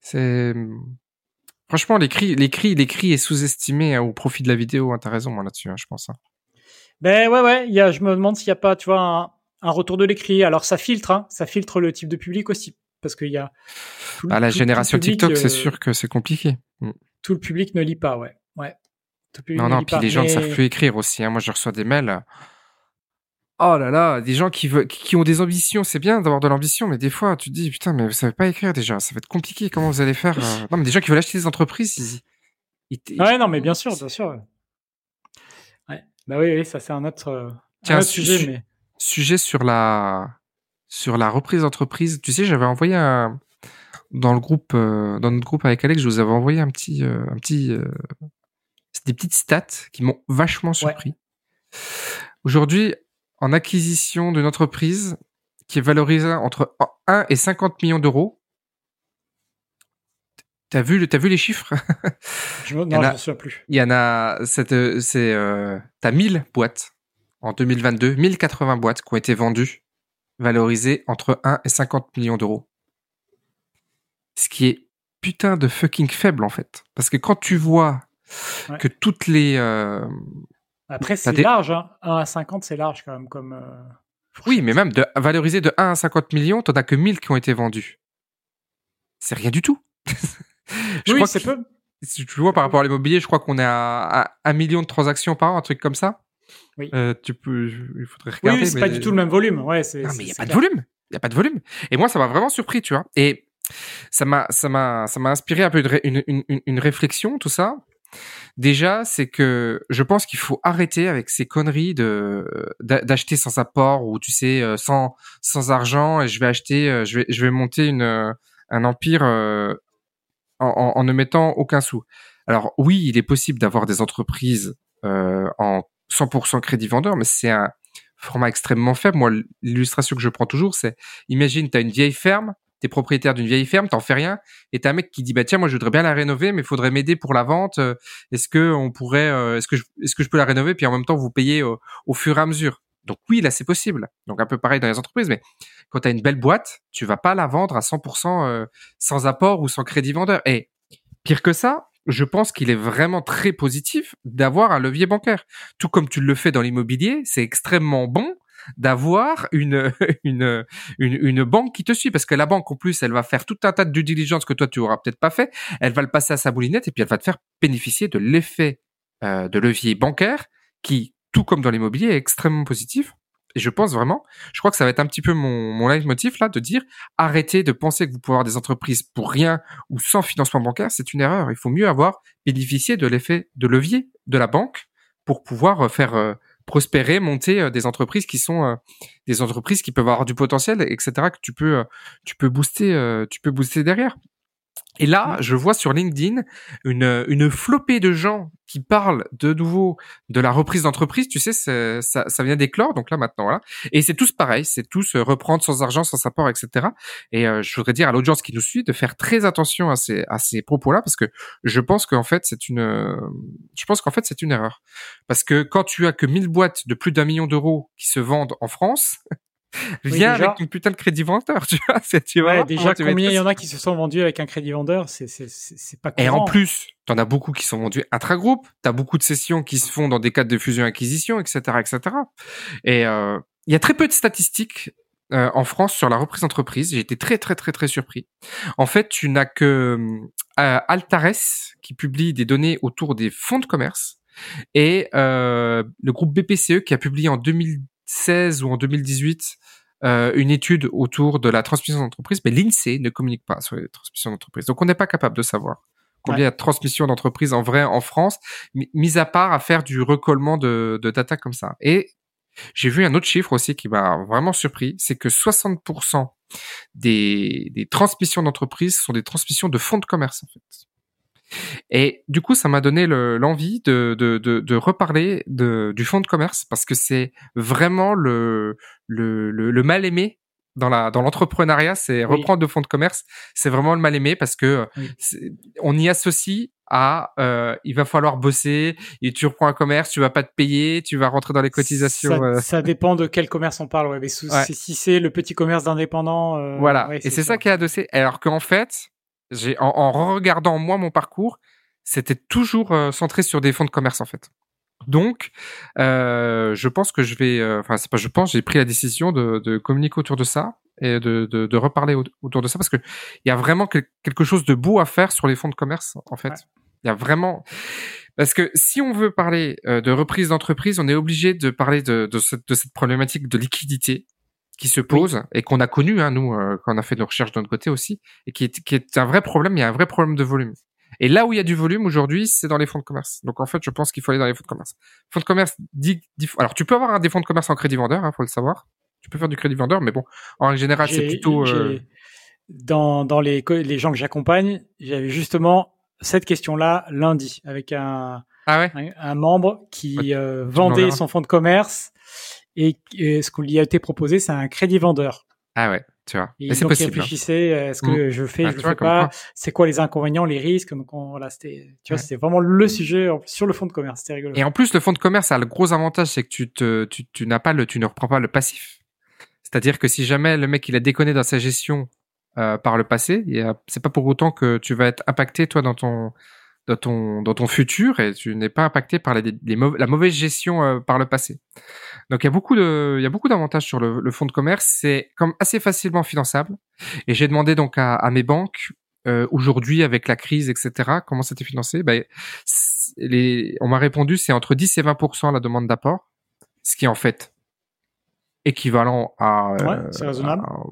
B: c'est. Franchement, l'écrit, l'écrit, l'écrit est sous-estimé hein, au profit de la vidéo. Hein, T'as raison, moi là-dessus, hein, je pense. hein.
A: Ben ouais, ouais. Il y a, je me demande s'il n'y a pas, tu vois, un, un retour de l'écrit. Alors ça filtre, ça filtre le type de public aussi, parce qu'il y a tout,
B: Ah, la
A: tout-
B: génération
A: public,
B: TikTok, c'est
A: euh,
B: sûr que c'est compliqué. Mm.
A: Tout le public ne lit pas, ouais, ouais. Tout le public
B: Non, non, puis
A: pas,
B: les gens ne savent plus écrire aussi. Hein. Moi, je reçois des mails. Oh là là, des gens qui veulent, qui ont des ambitions. C'est bien d'avoir de l'ambition, mais des fois, tu te dis, putain, mais vous savez pas écrire déjà. Ça va être compliqué. Comment vous allez faire euh? Non, mais des gens qui veulent acheter des entreprises, ils,
A: Ouais, non, mais bien sûr, bien sûr. ouais. Bah oui, oui, ça c'est un autre, euh,
B: Tiens,
A: un autre
B: su-
A: sujet,
B: su-
A: mais
B: sujet sur la sur la reprise d'entreprise. Tu sais, j'avais envoyé un dans le groupe euh, dans notre groupe avec Alex, je vous avais envoyé un petit euh, un petit euh, c'est des petites stats qui m'ont vachement surpris. Aujourd'hui, en acquisition d'une entreprise qui est valorisée entre 1 et 50 millions d'euros. T'as vu, t'as vu les chiffres? [laughs]
A: Je non, je souviens plus.
B: Il y en a, euh, c'est, t'as 1000 boîtes en 2022, 1080 boîtes qui ont été vendues, valorisées entre 1 et 50 millions d'euros. Ce qui est putain de fucking faible en fait. Parce que quand tu vois
A: Ouais.
B: que toutes les... euh,
A: Après, c'est
B: des-
A: large, hein. 1 à 50, c'est large quand même, comme. euh,
B: Oui, mais même de valoriser de 1 à 50 millions, t'en as que 1000 qui ont été vendus. C'est rien du tout. [laughs] je
A: oui,
B: crois
A: c'est
B: que-
A: peu.
B: Si tu vois par rapport à l'immobilier, je crois qu'on est à, à 1 million de transactions par an, un truc comme ça.
A: Oui.
B: Euh, tu peux, il faudrait
A: Oui,
B: regarder.
A: oui, c'est pas du tout le même volume. Ouais, c'est.
B: Non, mais il n'y a pas de volume. Il y a pas de volume. Et moi, ça m'a vraiment surpris, tu vois. Et ça m'a, ça m'a, ça m'a inspiré un peu une, une, une, une- une réflexion, tout ça. Déjà, c'est que je pense qu'il faut arrêter avec ces conneries de d'a- d'acheter sans apport ou tu sais euh, sans sans argent et je vais acheter, euh, je vais je vais monter une un empire en, en, en ne mettant aucun sou. Alors oui, il est possible d'avoir des entreprises euh, en 100% crédit vendeur, mais c'est un format extrêmement faible. Moi, l'illustration que je prends toujours, c'est imagine, tu as une vieille ferme, tu es propriétaire d'une vieille ferme, t'en fais rien, et t'as un mec qui dit bah tiens, moi je voudrais bien la rénover, mais il faudrait m'aider pour la vente. Euh, Est-ce que on pourrait, euh, est-ce que je, peux la rénover puis en même temps vous payer au, au fur et à mesure? Donc oui, là c'est possible. Donc un peu pareil dans les entreprises, mais quand tu as une belle boîte, tu vas pas la vendre à 100% euh, sans apport ou sans crédit vendeur. Et pire que ça, je pense qu'il est vraiment très positif d'avoir un levier bancaire. Tout comme tu le fais dans l'immobilier, c'est extrêmement bon d'avoir une, [laughs] une, une, banque qui te suit. Parce que la banque, en plus, elle va faire tout un tas de diligence que toi, tu auras peut-être pas fait. Elle va le passer à sa moulinette et puis elle va te faire bénéficier de l'effet euh, de levier bancaire qui, tout comme dans l'immobilier, est extrêmement positif. Et je pense vraiment, je crois que ça va être un petit peu mon, mon leitmotiv là, de dire arrêtez de penser que vous pouvez avoir des entreprises pour rien ou sans financement bancaire, c'est une erreur. Il faut mieux avoir bénéficié de l'effet de levier de la banque pour pouvoir euh, faire euh, prospérer, monter euh, des entreprises qui sont des entreprises qui peuvent avoir du potentiel, etc. que tu peux tu peux booster tu peux booster derrière. Et là, je vois sur LinkedIn une, une flopée de gens qui parlent de nouveau de la reprise d'entreprise. Tu sais, ça, ça vient d'éclore, donc là maintenant, voilà. Et c'est tous pareil, c'est tous euh, reprendre sans argent, sans apport, etc. Et euh, je voudrais dire à l'audience qui nous suit de faire très attention à ces, à ces propos-là, parce que je pense qu'en fait c'est une, euh, je pense qu'en fait c'est une erreur, parce que quand tu as que 1000 boîtes de plus d'un million d'euros qui se vendent en France, viens avec une putain de crédit vendeur, [laughs] tu vois. Tu vois
A: Ouais, déjà,
B: tu
A: combien il y en a qui se sont vendus avec un crédit vendeur C'est pas
B: Et
A: courant.
B: en plus, t'en as beaucoup qui sont vendus intra-groupe, t'as beaucoup de sessions qui se font dans des cadres de fusion-acquisition, etc., etc. Et euh, il y a très peu de statistiques euh, en France sur la reprise d'entreprise. J'ai été très, très, très, très surpris. En fait, tu n'as que euh, Altares qui publie des données autour des fonds de commerce et euh, le groupe BPCE qui a publié en 2016 ou en 2018 euh, une étude autour de la transmission d'entreprise, mais l'INSEE ne communique pas sur les transmissions d'entreprise. Donc on n'est pas capable de savoir combien il y a de transmissions d'entreprise en vrai en France, mis à part à faire du recollement de, de data comme ça. Et j'ai vu un autre chiffre aussi qui m'a vraiment surpris, c'est que 60% des, des transmissions d'entreprise sont des transmissions de fonds de commerce en fait. Et du coup, ça m'a donné l'envie de, de, de, de, reparler de, du fonds de commerce parce que c'est vraiment le, le, le, mal aimé dans la dans l'entrepreneuriat, c'est reprendre de fonds de commerce, c'est vraiment le mal aimé parce que on y associe à euh, il va falloir bosser et tu reprends un commerce, tu vas pas te payer, tu vas rentrer dans les cotisations.
A: Ça, euh. ça dépend de quel commerce on parle. Ouais, mais si c'est le petit commerce d'indépendant, euh,
B: voilà. et c'est ça qui est adossé. Alors qu'en fait, j'ai en, en, regardant moi mon parcours, c'était toujours euh, centré sur des fonds de commerce en fait. Donc, euh, je pense que je vais, euh, enfin c'est pas je pense, j'ai pris la décision de, de, communiquer autour de ça et de, de, de reparler autour de ça parce que il y a vraiment quelque chose de beau à faire sur les fonds de commerce en fait. Il y a vraiment parce que si on veut parler euh, de reprise d'entreprise, on est obligé de parler de, de, cette, de cette problématique de liquidité qui se pose et qu'on a connu, hein, nous, euh, quand on a fait nos recherches de notre côté aussi, et qui est, qui est un vrai problème. Il y a un vrai problème de volume. Et là où il y a du volume aujourd'hui, c'est dans les fonds de commerce. Donc en fait, je pense qu'il faut aller dans les fonds de commerce. Fonds de commerce, dit, alors tu peux avoir des fonds de commerce en crédit vendeur, hein, faut le savoir. Tu peux faire du crédit vendeur, mais bon, en général, c'est plutôt. Euh...
A: Dans, dans les, les gens que j'accompagne, j'avais justement cette question-là lundi avec un,
B: ah ouais?
A: un, un, membre qui euh, vendait son fonds de commerce et, ce qui lui a été proposé, c'est un crédit vendeur.
B: Ah ouais, tu vois.
A: Et c'est possible. Hein. réfléchissait, euh, est-ce que mmh. je fais, ah, je le fais pas, c'est quoi les inconvénients, les risques? Donc voilà, c'était, tu vois, c'était vraiment le sujet sur le fonds de commerce. C'était rigolo.
B: Et en plus, le fonds de commerce a le gros avantage, c'est que tu te, tu, tu n'as pas le, tu ne reprends pas le passif. C'est-à-dire que si jamais le mec il a déconné dans sa gestion euh, par le passé, c'est pas pour autant que tu vas être impacté toi dans ton dans ton dans ton futur et tu n'es pas impacté par les, la mauvaise gestion euh, par le passé. Donc il y a beaucoup de il y a beaucoup d'avantages sur le, le fonds de commerce. C'est comme assez facilement finançable. Et j'ai demandé donc à, à mes banques euh, aujourd'hui avec la crise etc. Comment c'était financé ben, les, on m'a répondu c'est entre 10 et 20% la demande d'apport, ce qui est en fait équivalent à,
A: ouais, c'est raisonnable.
B: À,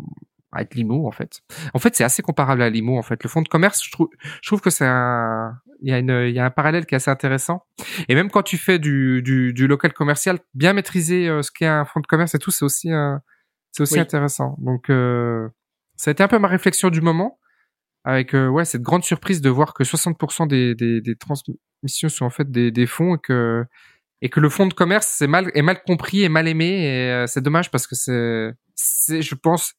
B: avec l'IMO en fait. En fait, c'est assez comparable à l'IMO en fait. Le fonds de commerce, je trouve, je trouve que c'est un, il y a une, il y a un parallèle qui est assez intéressant. Et même quand tu fais du, du, du local commercial, bien maîtriser euh, ce qu'est un fonds de commerce et tout, c'est aussi, euh, c'est aussi intéressant. Donc, euh, ça a été un peu ma réflexion du moment, avec euh, ouais cette grande surprise de voir que 60% des, des, des transmissions sont en fait des, des fonds et que et que le fonds de commerce c'est mal est mal compris et mal aimé et c'est dommage parce que c'est c'est je pense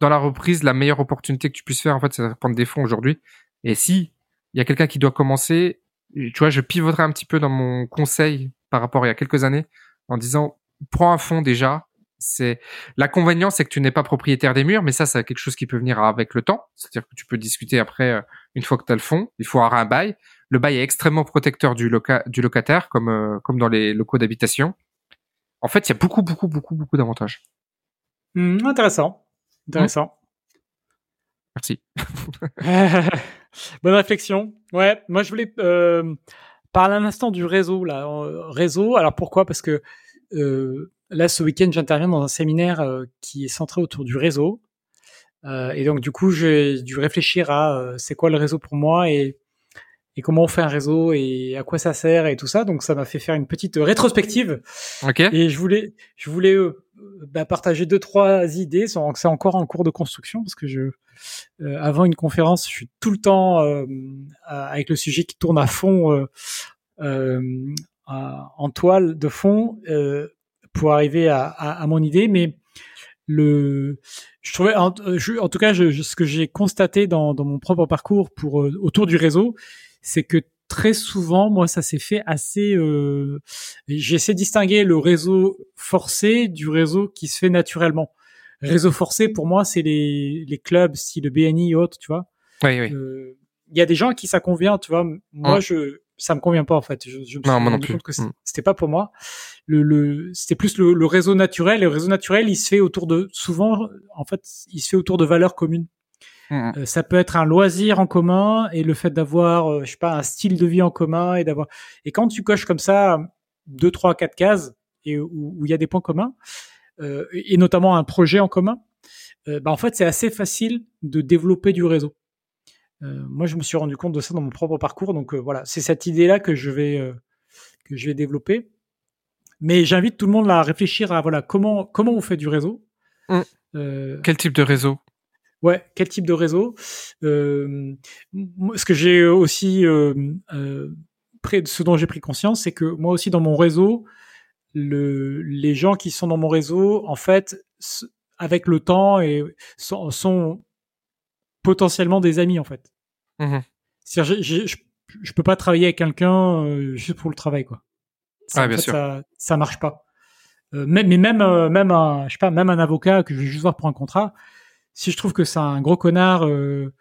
B: dans la reprise, la meilleure opportunité que tu puisses faire, en fait, c'est de prendre des fonds aujourd'hui. Et si il y a quelqu'un qui doit commencer, tu vois, je pivoterai un petit peu dans mon conseil par rapport à il y a quelques années en disant, prends un fonds déjà. C'est l'inconvénient, c'est que tu n'es pas propriétaire des murs, mais ça, c'est quelque chose qui peut venir avec le temps. C'est-à-dire que tu peux discuter après, euh, une fois que tu as le fonds. Il faut avoir un bail. Le bail est extrêmement protecteur du, loca du locataire, comme euh, comme dans les locaux d'habitation. En fait, il y a beaucoup, beaucoup, beaucoup, beaucoup d'avantages.
A: Mmh, intéressant. Intéressant.
B: Merci. [laughs]
A: Bonne réflexion. Ouais, moi je voulais euh, parler un instant du réseau là. Réseau. Alors pourquoi? Parce que euh, là, ce week-end, j'interviens dans un séminaire euh, qui est centré autour du réseau. Et donc du coup, j'ai dû réfléchir à c'est quoi le réseau pour moi et, et comment on fait un réseau et à quoi ça sert et tout ça. Donc ça m'a fait faire une petite rétrospective.
B: Ok.
A: Et je voulais, je voulais bah, partager deux trois idées. C'est encore en cours de construction parce que je, euh, avant une conférence, je suis tout le temps euh, avec le sujet qui tourne à fond euh, euh en toile de fond pour arriver à, à, à, mon idée. Mais le, je trouvais, en, tout cas, ce que j'ai constaté dans, dans, mon propre parcours pour autour du réseau, c'est que très souvent, moi, ça s'est fait assez. Euh, J'essaie de distinguer le réseau forcé du réseau qui se fait naturellement. Réseau forcé, pour moi, c'est les, les clubs, style BNI et autres, tu vois.
B: Oui, oui. Il euh,
A: y a des gens qui ça convient, tu vois. Moi, je ça me convient pas en fait. Je, je me
B: suis rendu
A: compte que mm. c'était pas pour moi. Le, le c'était plus le, le, réseau naturel. Et le réseau naturel, il se fait autour de souvent, en fait, il se fait autour de valeurs communes. Mmh. Euh, ça peut être un loisir en commun et le fait d'avoir, euh, je sais pas, un style de vie en commun et d'avoir. Et quand tu coches comme ça deux, trois, quatre cases et où il y a des points communs, euh, et notamment un projet en commun, euh, bah, en fait, c'est assez facile de développer du réseau. Euh, moi, je me suis rendu compte de ça dans mon propre parcours. Donc voilà, c'est cette idée-là que je vais que je vais développer. Mais j'invite tout le monde à réfléchir à voilà comment comment on fait du réseau.
B: Mmh. Quel type de réseau?
A: Ouais, quel type de réseau? Euh, Ce que j'ai aussi euh, euh, ce dont j'ai pris conscience, c'est que moi aussi dans mon réseau, le, les gens qui sont dans mon réseau, en fait, avec le temps, et sont, sont potentiellement des amis en fait. Mmh C'est-à-dire, je, je peux pas travailler avec quelqu'un euh, juste pour le travail quoi.
B: Ça, bien sûr.
A: ça, ça marche pas. Euh, mais, mais même euh, même un je sais pas même un avocat que je vais juste voir pour un contrat, si je trouve que c'est un gros connard, euh,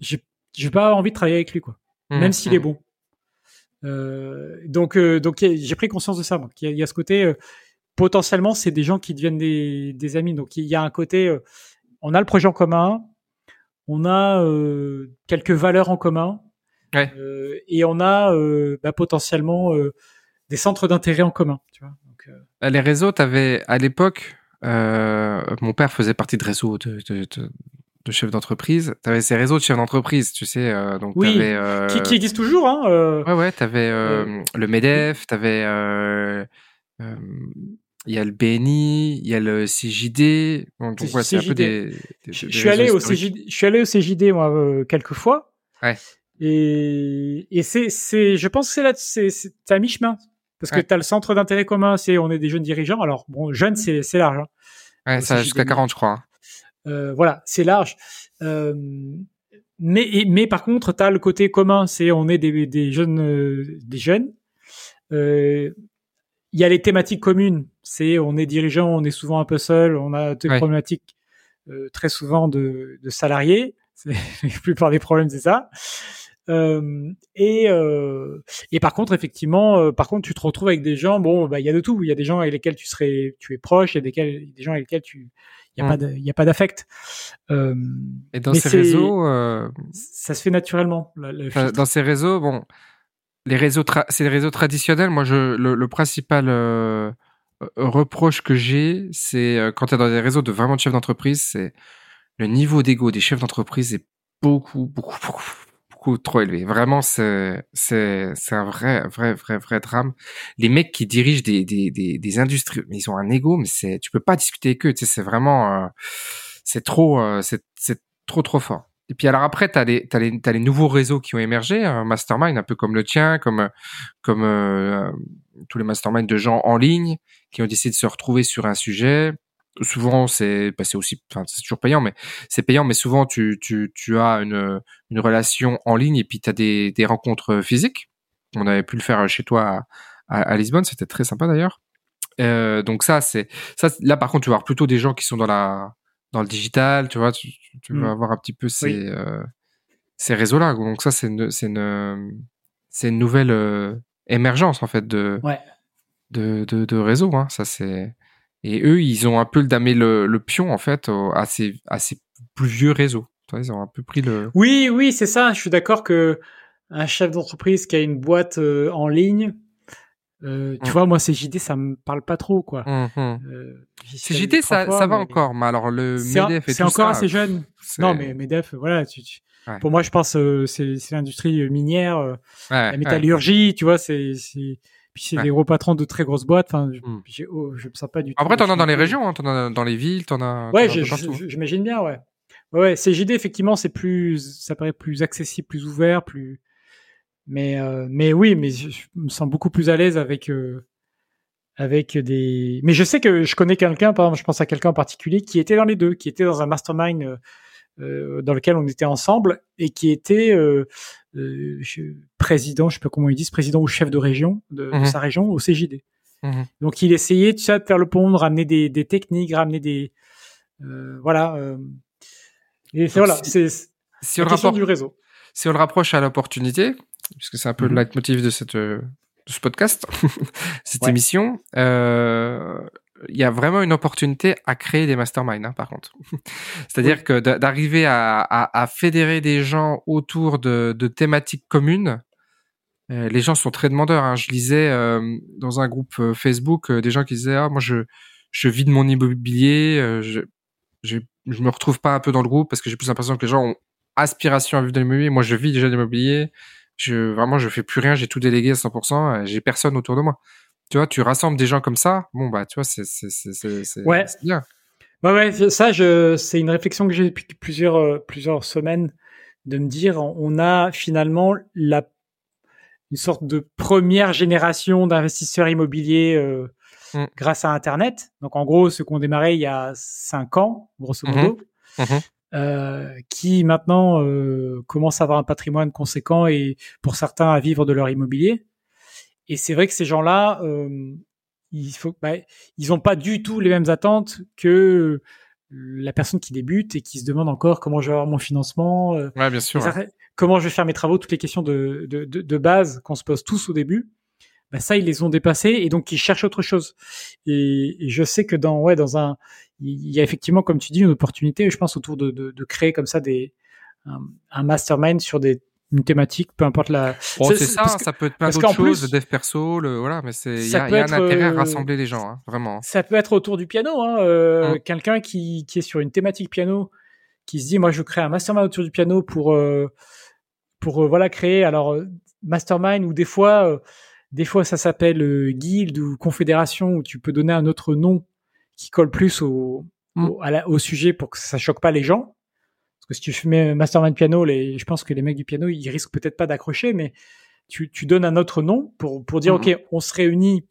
A: j'ai pas envie de travailler avec lui quoi. Mmh, même s'il est mmh. bon. Euh, donc euh, donc j'ai pris conscience de ça. Il y, a ce côté euh, potentiellement c'est des gens qui deviennent des, des amis. Donc il y a un côté on a le projet en commun, on a quelques valeurs en commun.
B: Ouais.
A: et on a bah, potentiellement des centres d'intérêt en commun. Tu vois Donc,
B: Les réseaux, tu avais à l'époque, mon père faisait partie de réseaux de, de, de, de chef d'entreprise. Tu avais ces réseaux de chefs d'entreprise, tu sais. Euh, donc
A: oui,
B: euh...
A: qui, qui existent toujours. Hein, euh...
B: Ouais, ouais, tu avais euh, le MEDEF, tu avais. Euh, il y a le BNI, il y a le CJD. Donc, ouais, c'est un peu des. des, des
A: je, suis allé au CJD, je suis allé au CJD, moi, quelques fois.
B: Ouais.
A: Et, et c'est, c'est, je pense que c'est là, c'est, c'est à mi-chemin. Parce que tu as le centre d'intérêt commun, c'est on est des jeunes dirigeants. Alors, bon, jeunes, c'est, c'est large. Hein,
B: ouais, ça jusqu'à 40, je crois. Hein.
A: Euh, voilà, c'est large. Euh, mais, mais par contre, tu as le côté commun, c'est on est des, des jeunes, euh, des jeunes. Il y a les thématiques communes, c'est on est dirigeant, on est souvent un peu seul, on a des problématiques très souvent de, de salariés. [laughs] La plupart des problèmes, c'est ça. Euh, et, euh, et par contre, effectivement, par contre, tu te retrouves avec des gens. Bon, bah, il y a de tout. Il y a des gens avec lesquels tu serais, tu es proche, il y a des, des gens avec lesquels tu, il n'y a, mmh. y a pas d'affect.
B: Euh, et dans ces réseaux, euh,
A: ça se fait naturellement.
B: dans ces réseaux, bon, les réseaux, c'est les réseaux traditionnels. Moi, je, le, principal euh, reproche que j'ai, c'est quand tu es dans des réseaux de vraiment de chefs d'entreprise, c'est le niveau d'ego des chefs d'entreprise est beaucoup, beaucoup, beaucoup, trop élevé. Vraiment, c'est c'est un vrai vrai vrai vrai drame. Les mecs qui dirigent des des des, des industries, ils ont un ego, mais c'est tu peux pas discuter avec eux. Tu sais, c'est vraiment euh, c'est trop euh, c'est trop trop fort. Et puis alors après, t'as les t'as les t'as les nouveaux réseaux qui ont émergé, un mastermind un peu comme le tien, comme comme euh, tous les masterminds de gens en ligne qui ont décidé de se retrouver sur un sujet souvent c'est bah, c'est aussi enfin c'est toujours payant mais c'est payant mais souvent tu tu tu as une une relation en ligne et puis tu as des des rencontres physiques on avait pu le faire chez toi à, à, Lisbonne c'était très sympa d'ailleurs euh, donc ça c'est ça là par contre tu vas avoir plutôt des gens qui sont dans la dans le digital tu vois tu, tu vas mmh. avoir un petit peu ces euh, ces réseaux là donc ça c'est une c'est une c'est une nouvelle euh, émergence en fait de
A: ouais.
B: de, de, de réseau hein. ça c'est et eux, ils ont un peu damé le, le pion, en fait, à ces, à ces plus vieux réseaux. Ils ont un peu pris le.
A: Oui, oui, c'est ça. Je suis d'accord que un chef d'entreprise qui a une boîte euh, en ligne, euh, tu mmh. vois, moi, CJD, ça me parle pas trop, quoi.
B: Mmh. Euh, CJD, ça, ça va encore, mais alors le MEDEF et
A: C'est encore assez jeune. Non, mais MEDEF, voilà. Tu, tu... Pour moi, je pense euh, c'est l'industrie minière, la métallurgie, tu vois, c'est puis c'est des gros patrons de très grosses boîtes. Enfin, je, mmh. oh, je me sens pas du
B: tout. Après, t'en as dans les régions, hein, t'en as dans les villes, t'en as.
A: Ouais, j'imagine bien, ouais. Ouais, CJD effectivement, c'est plus, ça paraît plus accessible, plus ouvert, plus. Mais euh, mais oui, mais je, me sens beaucoup plus à l'aise avec euh, avec des. Mais je sais que je connais quelqu'un, par exemple, je pense à quelqu'un en particulier qui était dans les deux, qui était dans un mastermind. Euh, dans lequel on était ensemble et qui était euh, euh, président, je sais pas comment ils disent, président ou chef de région de, de mhm. sa région au CJD. Mhm. Donc il essayait tu sais, de faire le pont, de ramener des, des techniques, ramener des euh, voilà. Euh, et voilà, c'est si la question du réseau.
B: Si on le rapproche à l'opportunité, puisque c'est un peu mm -hmm. le leitmotiv de cette de ce podcast, [laughs] cette ouais. émission, euh, il y a vraiment une opportunité à créer des masterminds, hein, par contre. [laughs] C'est-à-dire oui. que d'arriver à, à, à, fédérer des gens autour de, de thématiques communes. Euh, les gens sont très demandeurs. Hein. Je lisais euh, dans un groupe euh, Facebook euh, des gens qui disaient ah moi je je vis de mon immobilier, je, je, je me retrouve pas un peu dans le groupe parce que j'ai plus l'impression que les gens ont aspiration à vivre de l'immobilier. Moi, je vis déjà de l'immobilier. Je, vraiment, je fais plus rien, j'ai tout délégué à 100%, j'ai personne autour de moi. Tu vois, tu rassembles des gens comme ça, bon, bah, tu vois, c'est, c'est, c'est, c'est,
A: ouais.
B: bien.
A: Ouais, ouais, ça, c'est une réflexion que j'ai depuis plusieurs, euh, plusieurs semaines de me dire, on a finalement la, une sorte de première génération d'investisseurs immobiliers euh, mm. grâce à Internet. Donc, en gros, ceux qui ont démarré il y a cinq ans, grosso mm-hmm. modo. Mm-hmm. Euh, qui maintenant commencent à avoir un patrimoine conséquent et pour certains à vivre de leur immobilier. Et c'est vrai que ces gens-là, euh, il faut, bah, ils n'ont pas du tout les mêmes attentes que la personne qui débute et qui se demande encore comment je vais avoir mon financement, euh,
B: ouais, bien sûr,
A: comment je vais faire mes travaux, toutes les questions de, de, de, de base qu'on se pose tous au début. Bah ça, ils les ont dépassés et donc ils cherchent autre chose. Et, et je sais que dans ouais dans un il y a effectivement, comme tu dis, une opportunité, je pense, autour de, de, de créer comme ça des, un, mastermind sur des, une thématique, peu importe la.
B: Bon, c'est ça, ça peut être plein d'autres choses, le dev perso, le, voilà, mais c'est, il y a, y a un intérêt à euh, rassembler les gens, hein, vraiment.
A: Ça peut être autour du piano, hein, euh, mmh. quelqu'un qui, qui est sur une thématique piano, qui se dit, moi, je crée un mastermind autour du piano pour, euh, pour, euh, voilà, créer, alors, mastermind ou des fois, des fois, ça s'appelle guild ou confédération où tu peux donner un autre nom qui colle plus au, au, au, sujet pour que ça choque pas les gens. Parce que si tu fais mastermind piano, les, je pense que les mecs du piano, ils risquent peut-être pas d'accrocher, mais tu, tu donnes un autre nom pour, pour dire, mm. OK, on se réunit,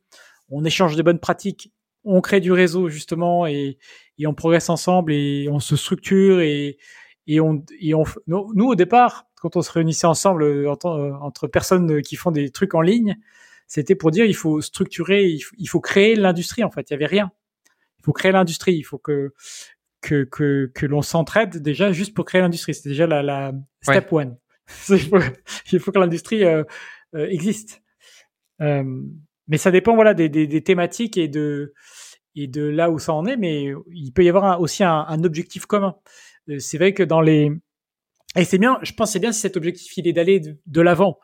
A: on échange des bonnes pratiques, on crée du réseau, justement, et, et on progresse ensemble et on se structure et, et on, et on, nous, au départ, quand on se réunissait ensemble euh, entre, euh, entre personnes qui font des trucs en ligne, c'était pour dire il faut structurer, il faut, il faut créer l'industrie en fait. Il y avait rien faut créer l'industrie, il faut que que que, que l'on s'entraide déjà juste pour créer l'industrie. C'est déjà la, la step one. [laughs] il, faut, que l'industrie euh, euh, existe. Euh, mais ça dépend voilà des, des, des, thématiques et de et de là où ça en est. Mais il peut y avoir aussi un, un objectif commun. C'est vrai que dans les et c'est bien, je pense c'est bien si cet objectif il est d'aller de, de l'avant.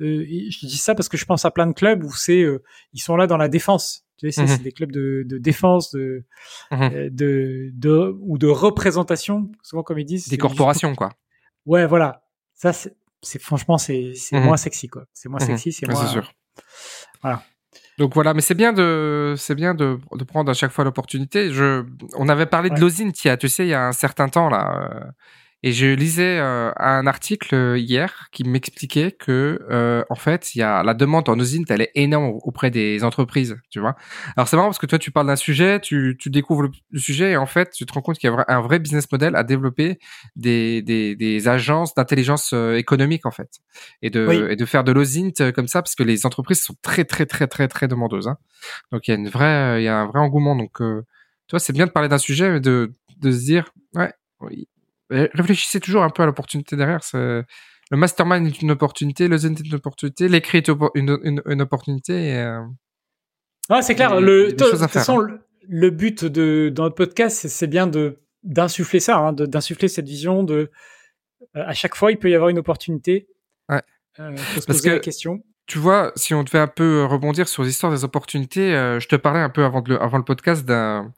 A: Euh, je dis ça parce que je pense à plein de clubs où c'est ils sont là dans la défense tu sais, c'est mhm. des clubs de, de défense, de, mhm. euh, de, de, ou de représentation, souvent comme ils disent.
B: Des corporations, quoi.
A: Ouais, voilà. Ça, c'est franchement, c'est mhm. moins sexy, quoi. C'est moins sexy, c'est moins.
B: C'est sûr.
A: Voilà.
B: Donc voilà, mais c'est bien de c'est bien de, de prendre à chaque fois l'opportunité. Je on avait parlé de l'osine, tu sais, il y a un certain temps là. Euh, et je lisais euh, un article euh, hier qui m'expliquait que euh, en fait, il y a la demande en usine, elle est énorme auprès des entreprises, tu vois. Alors c'est marrant parce que toi tu parles d'un sujet, tu, tu découvres le, sujet et en fait, tu te rends compte qu'il y a un vrai business model à développer des, des, des agences d'intelligence euh, en fait et de et de faire de l'osine comme ça parce que les entreprises sont très très très très très demandeuses. Hein. Donc il y a une vraie il y a un vrai engouement donc euh, tu vois, c'est bien de parler d'un sujet mais de de se dire ouais réfléchissez toujours un peu à l'opportunité derrière. Le mastermind est une opportunité, le zen est une opportunité, l'écrit est une, une, une opportunité.
A: Euh, ah, c'est clair. Le, de toute façon, le but de dans notre podcast, c'est bien de d'insuffler ça, hein, d'insuffler cette vision de euh, à chaque fois, il peut y avoir une opportunité.
B: Ouais.
A: Euh, faut se Parce poser que, la question.
B: Tu vois, si on devait un peu rebondir sur l'histoire des opportunités, euh, je te parlais un peu avant, de le, avant le podcast d'un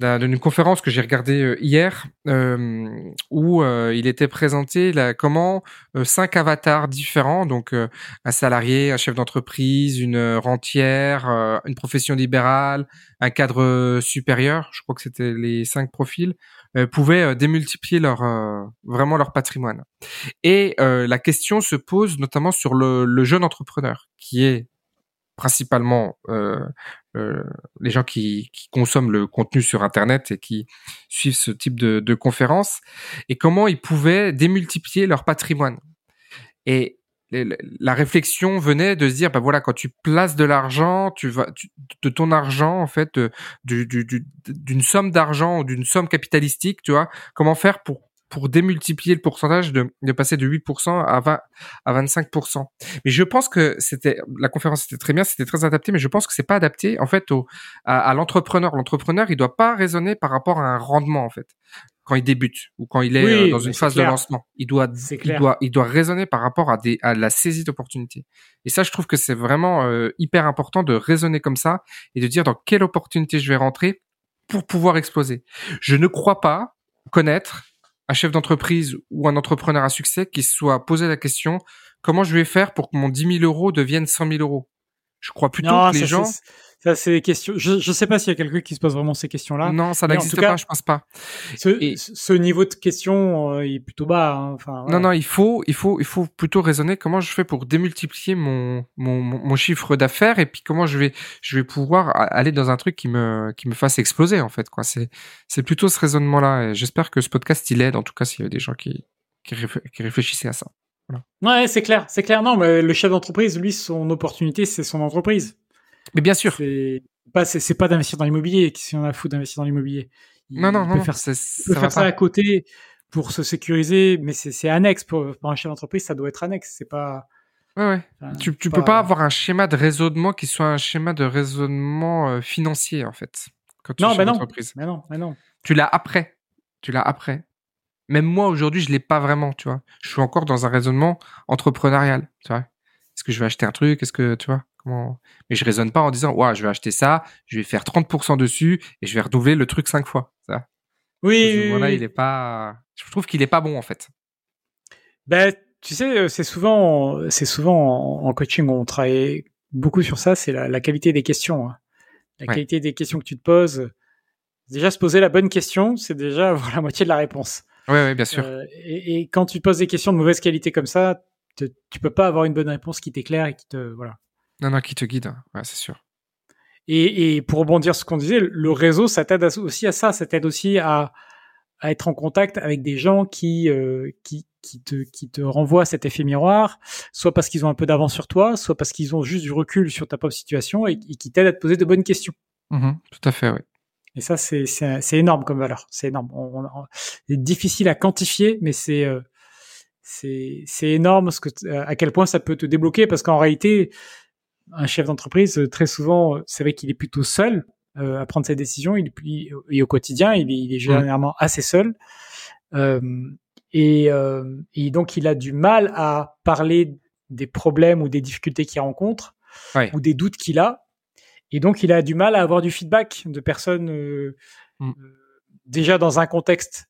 B: d'une conférence que j'ai regardée euh, hier euh, où euh, il était présenté là, comment cinq avatars différents, donc un salarié, un chef d'entreprise, une rentière, une profession libérale, un cadre supérieur, je crois que c'était les cinq profils, pouvaient démultiplier leur vraiment leur patrimoine. Et la question se pose notamment sur le, jeune entrepreneur qui est principalement euh, les gens qui, qui, consomment le contenu sur Internet et qui suivent ce type de, de conférences, et comment ils pouvaient démultiplier leur patrimoine. Et la réflexion venait de se dire, bah voilà, quand tu places de l'argent, tu vas de ton argent en fait, d'une du, du, somme d'argent ou d'une somme capitalistique, tu vois, comment faire pour pour démultiplier le pourcentage de, de passer de 8% à 20 à 25%. Mais je pense que c'était la conférence était très bien, c'était très adapté, mais je pense que c'est pas adapté en fait au, à, l'entrepreneur. L'entrepreneur, il doit pas raisonner par rapport à un rendement en fait quand il débute ou quand il est euh, dans une phase de lancement. Il doit, il doit, il doit raisonner par rapport à des, à la saisie d'opportunités. Et ça, je trouve que c'est vraiment euh, hyper important de raisonner comme ça et de dire dans quelle opportunité je vais rentrer pour pouvoir exploser. Je ne crois pas connaître un chef d'entreprise ou un entrepreneur à succès qui soit posé la question comment je vais faire pour que mon 10 000 euros devienne 100 000 euros? Je crois plutôt que les gens
A: ça, c'est des questions. Je ne sais pas s'il y a quelqu'un qui se pose vraiment ces questions-là.
B: Non, ça n'existe pas, je pense pas.
A: Ce, ce niveau de question euh, est plutôt bas. Hein. Enfin,
B: Non, non, il faut, il faut, il faut plutôt raisonner comment je fais pour démultiplier mon mon, mon chiffre d'affaires et puis comment je vais je vais pouvoir aller dans un truc qui me qui me fasse exploser en fait quoi. C'est c'est plutôt ce raisonnement-là. J'espère que ce podcast il aide. En tout cas, s'il y a des gens qui qui, qui réfléchissaient à ça.
A: Voilà. Ouais, c'est clair, c'est clair. Non, mais le chef d'entreprise, lui, son opportunité, c'est son entreprise.
B: Mais bien sûr.
A: C'est pas, c'est pas d'investir dans l'immobilier. Si on a fou d'investir dans l'immobilier.
B: Non, non,
A: il
B: non.
A: Peut faire, ça, faire ça à côté pour se sécuriser, mais c'est annexe pour, pour un chef d'entreprise. Ça doit être annexe. C'est pas.
B: Ouais, ouais. tu, tu peux pas avoir un schéma de raisonnement qui soit un schéma de raisonnement euh, financier en fait.
A: Quand tu non, mais non. mais non, mais non.
B: Tu l'as après. Tu l'as après. Même moi aujourd'hui, je l'ai pas vraiment, tu vois. Je suis encore dans un raisonnement entrepreneurial, tu vois. Est-ce que je vais acheter un truc? Est-ce que tu vois? Mais je raisonne pas en disant, ouais, je vais acheter ça, je vais faire 30% dessus et je vais redoubler le truc cinq fois. Ça.
A: Oui.
B: Voilà, il est pas. Je trouve qu'il est pas bon en fait.
A: Ben, tu sais, euh, c'est souvent, c'est souvent en coaching on travaille beaucoup sur ça, c'est la, qualité des questions. Hein. La qualité des questions que tu te poses. Déjà, se poser la bonne question, c'est déjà [laughs] avoir la moitié de la réponse.
B: Oui, ouais, bien sûr.
A: Euh, et, et, quand tu te poses des questions de mauvaise qualité comme ça, tu peux pas avoir une bonne réponse qui t'éclaire et qui te voilà.
B: Non, non, qui te guide, ouais, c'est sûr.
A: Et, et, pour rebondir sur ce qu'on disait, le réseau, ça t'aide aussi à ça, ça t'aide aussi à, à, être en contact avec des gens qui, euh, qui, qui, te, qui te renvoient cet effet miroir, soit parce qu'ils ont un peu d'avance sur toi, soit parce qu'ils ont juste du recul sur ta propre situation et, qui t'aident à te poser de bonnes questions.
B: Mmh tout à fait, oui.
A: Et ça, c'est énorme comme valeur. C'est énorme. c'est difficile à quantifier, mais c'est euh, c'est énorme ce que, à quel point ça peut te débloquer parce qu'en réalité, un chef d'entreprise, euh, très souvent, euh, c'est vrai qu'il est plutôt seul euh, à prendre ses décisions. Il, et au quotidien, il est, il est généralement assez seul. Euh, et, euh, et, donc, il a du mal à parler des problèmes ou des difficultés qu'il rencontre
B: ouais.
A: ou des doutes qu'il a. Et donc, il a du mal à avoir du feedback de personnes euh, mm. déjà dans un contexte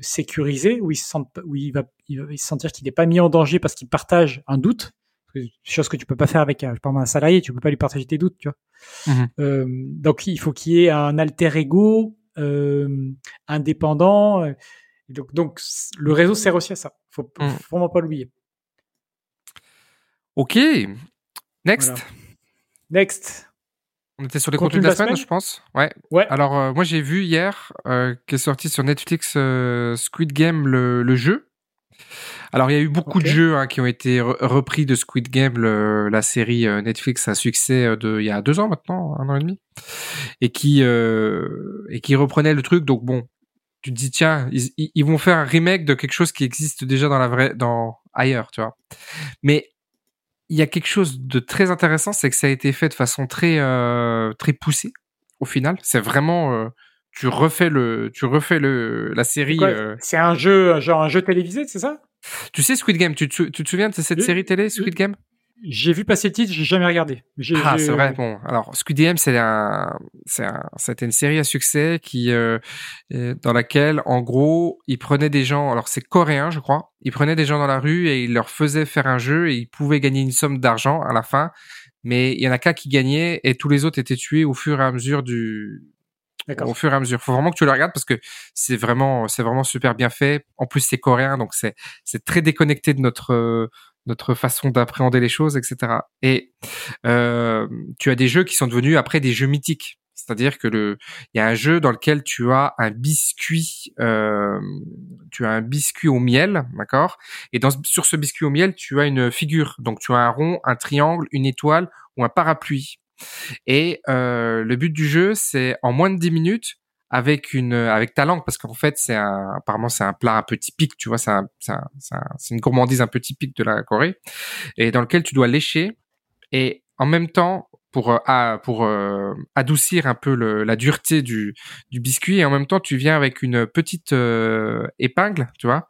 A: sécurisé où il, se sent, où il va, il va se sentir qu'il n'est pas mis en danger parce qu'il partage un doute chose que tu peux pas faire avec un, un salarié, tu peux pas lui partager tes doutes, tu vois.
B: Mmh
A: euh, donc il faut qu'il y ait un alter ego euh, indépendant. Euh, donc, donc le réseau sert aussi à ça. Faut, mmh. faut vraiment pas l'oublier.
B: Ok. Next.
A: Next.
B: On était sur les contenus de la, semaine, je pense. Ouais.
A: Ouais.
B: Alors euh, moi j'ai vu hier euh, qu'est sorti sur Netflix Squid Game le, le jeu. Alors, il y a eu beaucoup de jeux hein, qui ont été repris de Squid Game, la série euh, Netflix à succès euh, de il y a deux ans maintenant, un an et demi, et qui euh, et qui reprenait le truc. Donc bon, tu te dis tiens, ils, ils, vont faire un remake de quelque chose qui existe déjà dans la vraie, dans ailleurs, tu vois. Mais il y a quelque chose de très intéressant, c'est que ça a été fait de façon très euh, très poussée. Au final, c'est vraiment euh, tu refais le tu refais le la série.
A: C'est un jeu genre un jeu télévisé, c'est ça?
B: Tu sais Squid Game, tu te, tu te souviens de cette série télé Squid Game?
A: J'ai vu passer le titre, j'ai jamais regardé.
B: Ah, c'est vrai. Bon, alors Squid Game, c'est un, c'est un, c'était une série à succès qui, euh, dans laquelle, en gros, ils prenaient des gens. Alors c'est coréen, je crois. Ils prenaient des gens dans la rue et ils leur faisaient faire un jeu et ils pouvaient gagner une somme d'argent à la fin. Mais il y en a qu'un qui gagnait et tous les autres étaient tués au fur et à mesure du, au fur et à mesure. Faut vraiment que tu le regardes parce que c'est vraiment, c'est vraiment super bien fait. En plus, c'est coréen, donc c'est, c'est très déconnecté de notre, notre façon d'appréhender les choses, etc. Et euh, tu as des jeux qui sont devenus après des jeux mythiques. C'est-à-dire que le, il y a un jeu dans lequel tu as un biscuit, euh, tu as un biscuit au miel, d'accord? Et dans, sur ce biscuit au miel, tu as une figure. Donc tu as un rond, un triangle, une étoile ou un parapluie. Et euh, le but du jeu, c'est en moins de 10 minutes, avec une avec ta langue, parce qu'en fait, c'est apparemment c'est un plat un peu typique, tu vois, c'est c'est une gourmandise un peu typique de la Corée, et dans lequel tu dois lécher, et en même temps pour euh, pour euh, adoucir un peu la dureté du du biscuit, et en même temps tu viens avec une petite épingle, tu vois,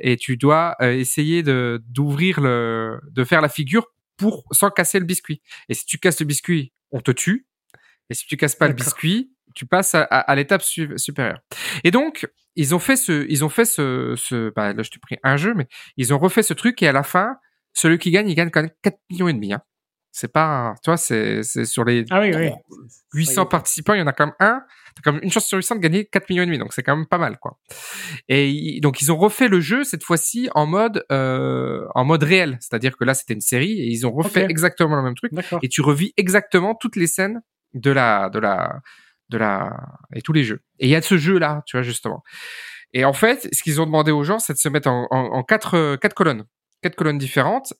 B: et tu dois essayer de d'ouvrir le de faire la figure pour sans casser le biscuit. Et si tu casses le biscuit, on te tue. Et si tu casses pas le biscuit, tu passes à, à, l'étape supérieure. Et donc, ils ont fait ce, ils ont fait ce, ce, bah, là, je te prie un jeu, mais ils ont refait ce truc et à la fin, celui qui gagne, il gagne quand même 4 millions et demi. Hein. C'est pas, tu vois, c'est, c'est sur les
A: ah oui, oui.
B: 800 participants, il y en a quand même un. T'as quand même une chance sur 800 de gagner 4 millions et demi, donc c'est quand même pas mal, quoi. Et donc ils ont refait le jeu cette fois-ci en mode, euh, en mode réel, c'est-à-dire que là c'était une série et ils ont refait exactement le même truc. Et tu revis exactement toutes les scènes de la, de la, de la, et tous les jeux. Et il y a ce jeu-là, tu vois justement. Et en fait, ce qu'ils ont demandé aux gens, c'est de se mettre en, en, en quatre, quatre colonnes, quatre colonnes différentes,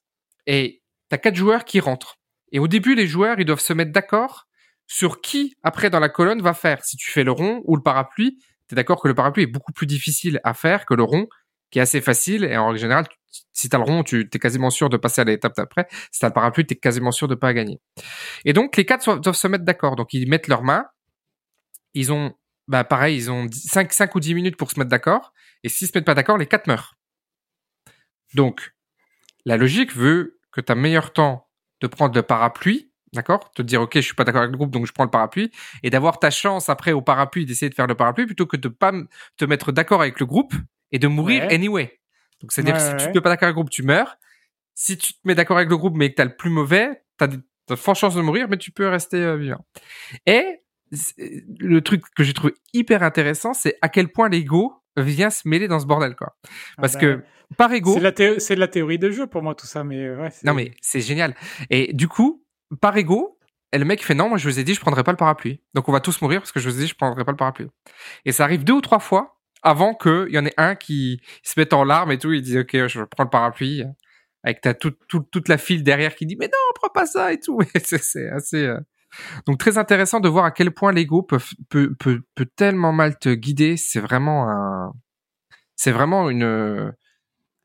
B: et t'as quatre joueurs qui rentrent. Et au début, les joueurs, ils doivent se mettre d'accord sur qui, après, dans la colonne, va faire. Si tu fais le rond ou le parapluie, tu es d'accord que le parapluie est beaucoup plus difficile à faire que le rond, qui est assez facile. Et en général, si tu as le rond, tu es quasiment sûr de passer à l'étape d'après. Si tu as le parapluie, tu es quasiment sûr de pas gagner. Et donc, les quatre doivent se mettre d'accord. Donc, ils mettent leurs mains. Ils ont, bah, pareil, ils ont 5, 5 ou 10 minutes pour se mettre d'accord. Et s'ils se mettent pas d'accord, les quatre meurent. Donc, la logique veut que tu as meilleur temps de prendre le parapluie, d'accord? Te dire, OK, je suis pas d'accord avec le groupe, donc je prends le parapluie, et d'avoir ta chance après au parapluie d'essayer de faire le parapluie plutôt que de pas te mettre d'accord avec le groupe et de mourir anyway. Donc, c'est-à-dire que si tu te mets pas d'accord avec le groupe, tu meurs. Si tu te mets d'accord avec le groupe, mais que tu as le plus mauvais, tu as de fortes chances de mourir, mais tu peux rester euh, vivant. Et le truc que j'ai trouvé hyper intéressant, c'est à quel point l'ego vient se mêler dans ce bordel, quoi. Ah Parce bah que par ego.
A: C'est de la théorie de jeu pour moi tout ça, mais euh, ouais.
B: Non mais c'est génial. Et du coup, par ego, le mec fait non, moi je vous ai dit je prendrai pas le parapluie. Donc on va tous mourir parce que je vous ai dit je prendrai pas le parapluie. Et ça arrive deux ou trois fois avant qu'il y en ait un qui se mette en larmes et tout, il dit ok je prends le parapluie avec ta toute toute la file derrière qui dit mais non prends pas ça et tout. [laughs] c'est assez. Euh, donc très intéressant de voir à quel point l'ego peut, peut, peut, peut tellement mal te guider. C'est vraiment un, c'est vraiment une,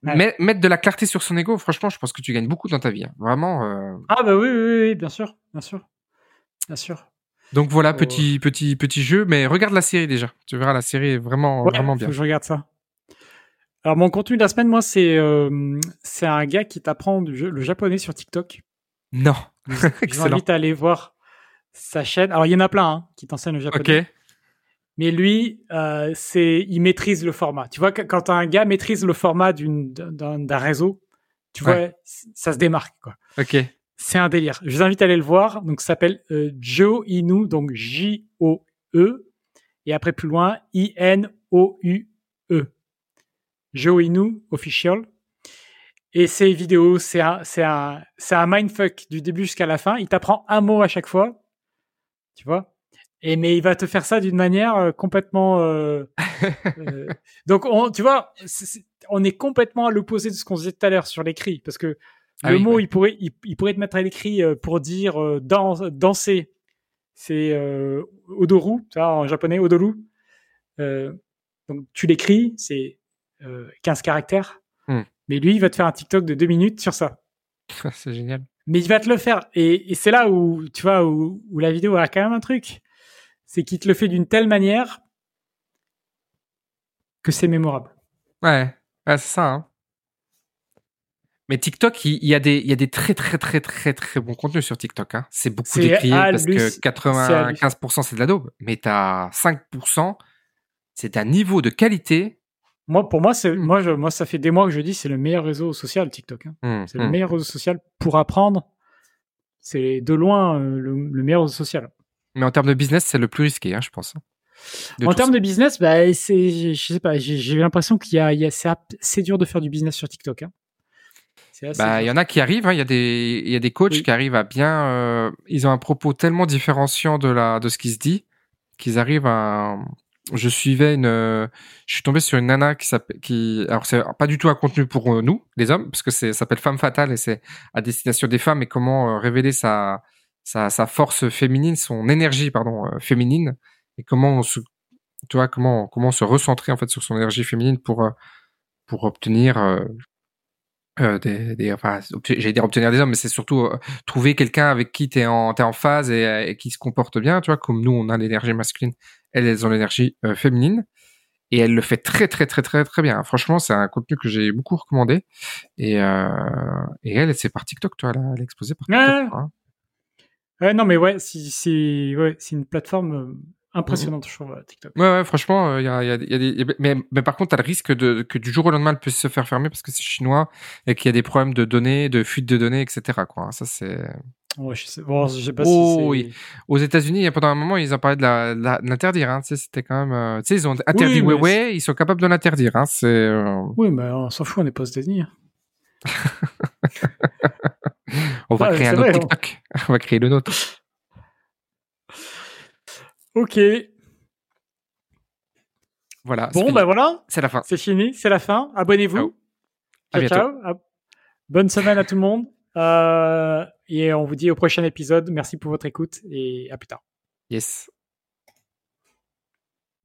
B: mettre de la clarté sur son ego, franchement, je pense que tu gagnes beaucoup dans ta vie. Hein. Vraiment. Euh...
A: Ah bah oui, oui, oui, bien sûr, bien sûr, bien sûr.
B: Donc voilà, oh. petit, petit, petit jeu, mais regarde la série déjà. Tu verras, la série est vraiment, vraiment bien.
A: Faut que je regarde ça. Alors mon contenu de la semaine, moi, c'est euh, c'est un gars qui t'apprend le japonais sur TikTok.
B: Non.
A: Je [laughs] invite à aller voir sa chaîne. Alors il y en a plein hein, qui t'enseignent le japonais. Ok. Mais lui, euh, c'est, il maîtrise le format. Tu vois, quand un gars maîtrise le format d'une, d'un, réseau, tu vois, ça se démarque, quoi.
B: Ok.
A: C'est un délire. Je vous invite à aller le voir. Donc, ça s'appelle euh, Joe Inu, donc J-O-E, et après plus loin, I-N-O-U-E. Joe Inu Official. Et ces vidéos, c'est un, c'est un, c'est un mindfuck du début jusqu'à la fin. Il t'apprend un mot à chaque fois. Tu vois? Et mais il va te faire ça d'une manière euh, complètement. Euh, [laughs] euh, donc on, tu vois, on est complètement à l'opposé de ce qu'on disait tout à l'heure sur l'écrit, parce que ah le mot il pourrait il, pourrait te mettre à l'écrit pour dire dans, danser, c'est odoru, tu vois, en japonais odoru. donc tu l'écris, c'est 15 caractères. Hmm. Mais lui, il va te faire un TikTok de deux minutes sur ça. [laughs]
B: c'est génial.
A: Mais il va te le faire. Et, et c'est là où, tu vois, où, où, la vidéo a quand même un truc c'est qu'il te le fait d'une telle manière que c'est mémorable.
B: Ouais, c'est ça. Hein. Mais TikTok, il y, a des, il y a des très très très très très bons contenus sur TikTok. Hein. C'est beaucoup décrié parce que 95% c'est de la daube, mais t'as 5%, c'est un niveau de qualité.
A: Moi, pour moi, c'est, hmm. moi, je, moi, ça fait des mois que je dis c'est le meilleur réseau social TikTok. Hein. Hmm, c'est le hmm. meilleur réseau social pour apprendre. C'est de loin euh, le meilleur réseau social.
B: Mais en termes de business, c'est le plus risqué, hein, je pense.
A: En termes de business, bah, c'est, je sais pas, j'ai l'impression qu'il y a, il y a c'est dur de faire du business sur TikTok. Hein.
B: Bah, il y en a qui arrivent. Hein. Il y a des, il y a des coachs qui arrivent à bien. Euh, ils ont un propos tellement différenciant de la, de ce qui se dit, qu'ils arrivent à. Je suivais une, je suis tombé sur une nana qui s'appelle, qui, alors c'est pas du tout un contenu pour euh, nous, les hommes, parce que c'est, ça s'appelle Femme Fatale et c'est à destination des femmes et comment euh, révéler sa, sa, sa force féminine, son énergie pardon euh, féminine et comment on se tu vois comment comment se recentrer en fait sur son énergie féminine pour euh, pour obtenir euh, des, des enfin j'allais dire obtenir des hommes mais c'est surtout trouver quelqu'un avec qui tu es en t'es en phase et, et, qui se comporte bien tu vois comme nous on a l'énergie masculine elles elles ont l'énergie féminine et elle le fait très très très très très bien. Franchement c'est un contenu que j'ai beaucoup recommandé et et elle c'est par TikTok toi elle a, exposé par TikTok,
A: non, mais ouais, c'est ouais, une plateforme euh, impressionnante, je trouve, TikTok.
B: Ouais, ouais franchement, il y, a, y, a, y a des. Mais, mais par contre, tu as le risque de, que du jour au lendemain, elle puisse se faire fermer parce que c'est chinois et qu'il y a des problèmes de données, de fuite de données, etc. Quoi. Ça, c'est.
A: Ouais, je sais, bon, je sais pas
B: oh,
A: si
B: oui. Aux États-Unis, pendant un moment, ils ont parlé de l'interdire. La, hein. C'était quand même. Euh, tu sais, ils ont interdit
A: Oui,
B: Huawei, ils sont capables de l'interdire. Hein. C'est. euh,
A: Oui, mais on s'en fout, on n'est pas aux États-Unis. [laughs] [laughs]
B: On va créer un autre
A: vrai, hein.
B: TikTok. [laughs] On va créer le nôtre.
A: Ok.
B: Voilà.
A: Bon, ben voilà,
B: C'est la fin.
A: c'est fini, c'est la fin. Abonnez-vous.
B: Ciao.
A: Ciao, ciao. Bonne semaine à tout le monde. Euh, et on vous dit au prochain épisode. Merci pour votre écoute et à plus tard.
B: Yes.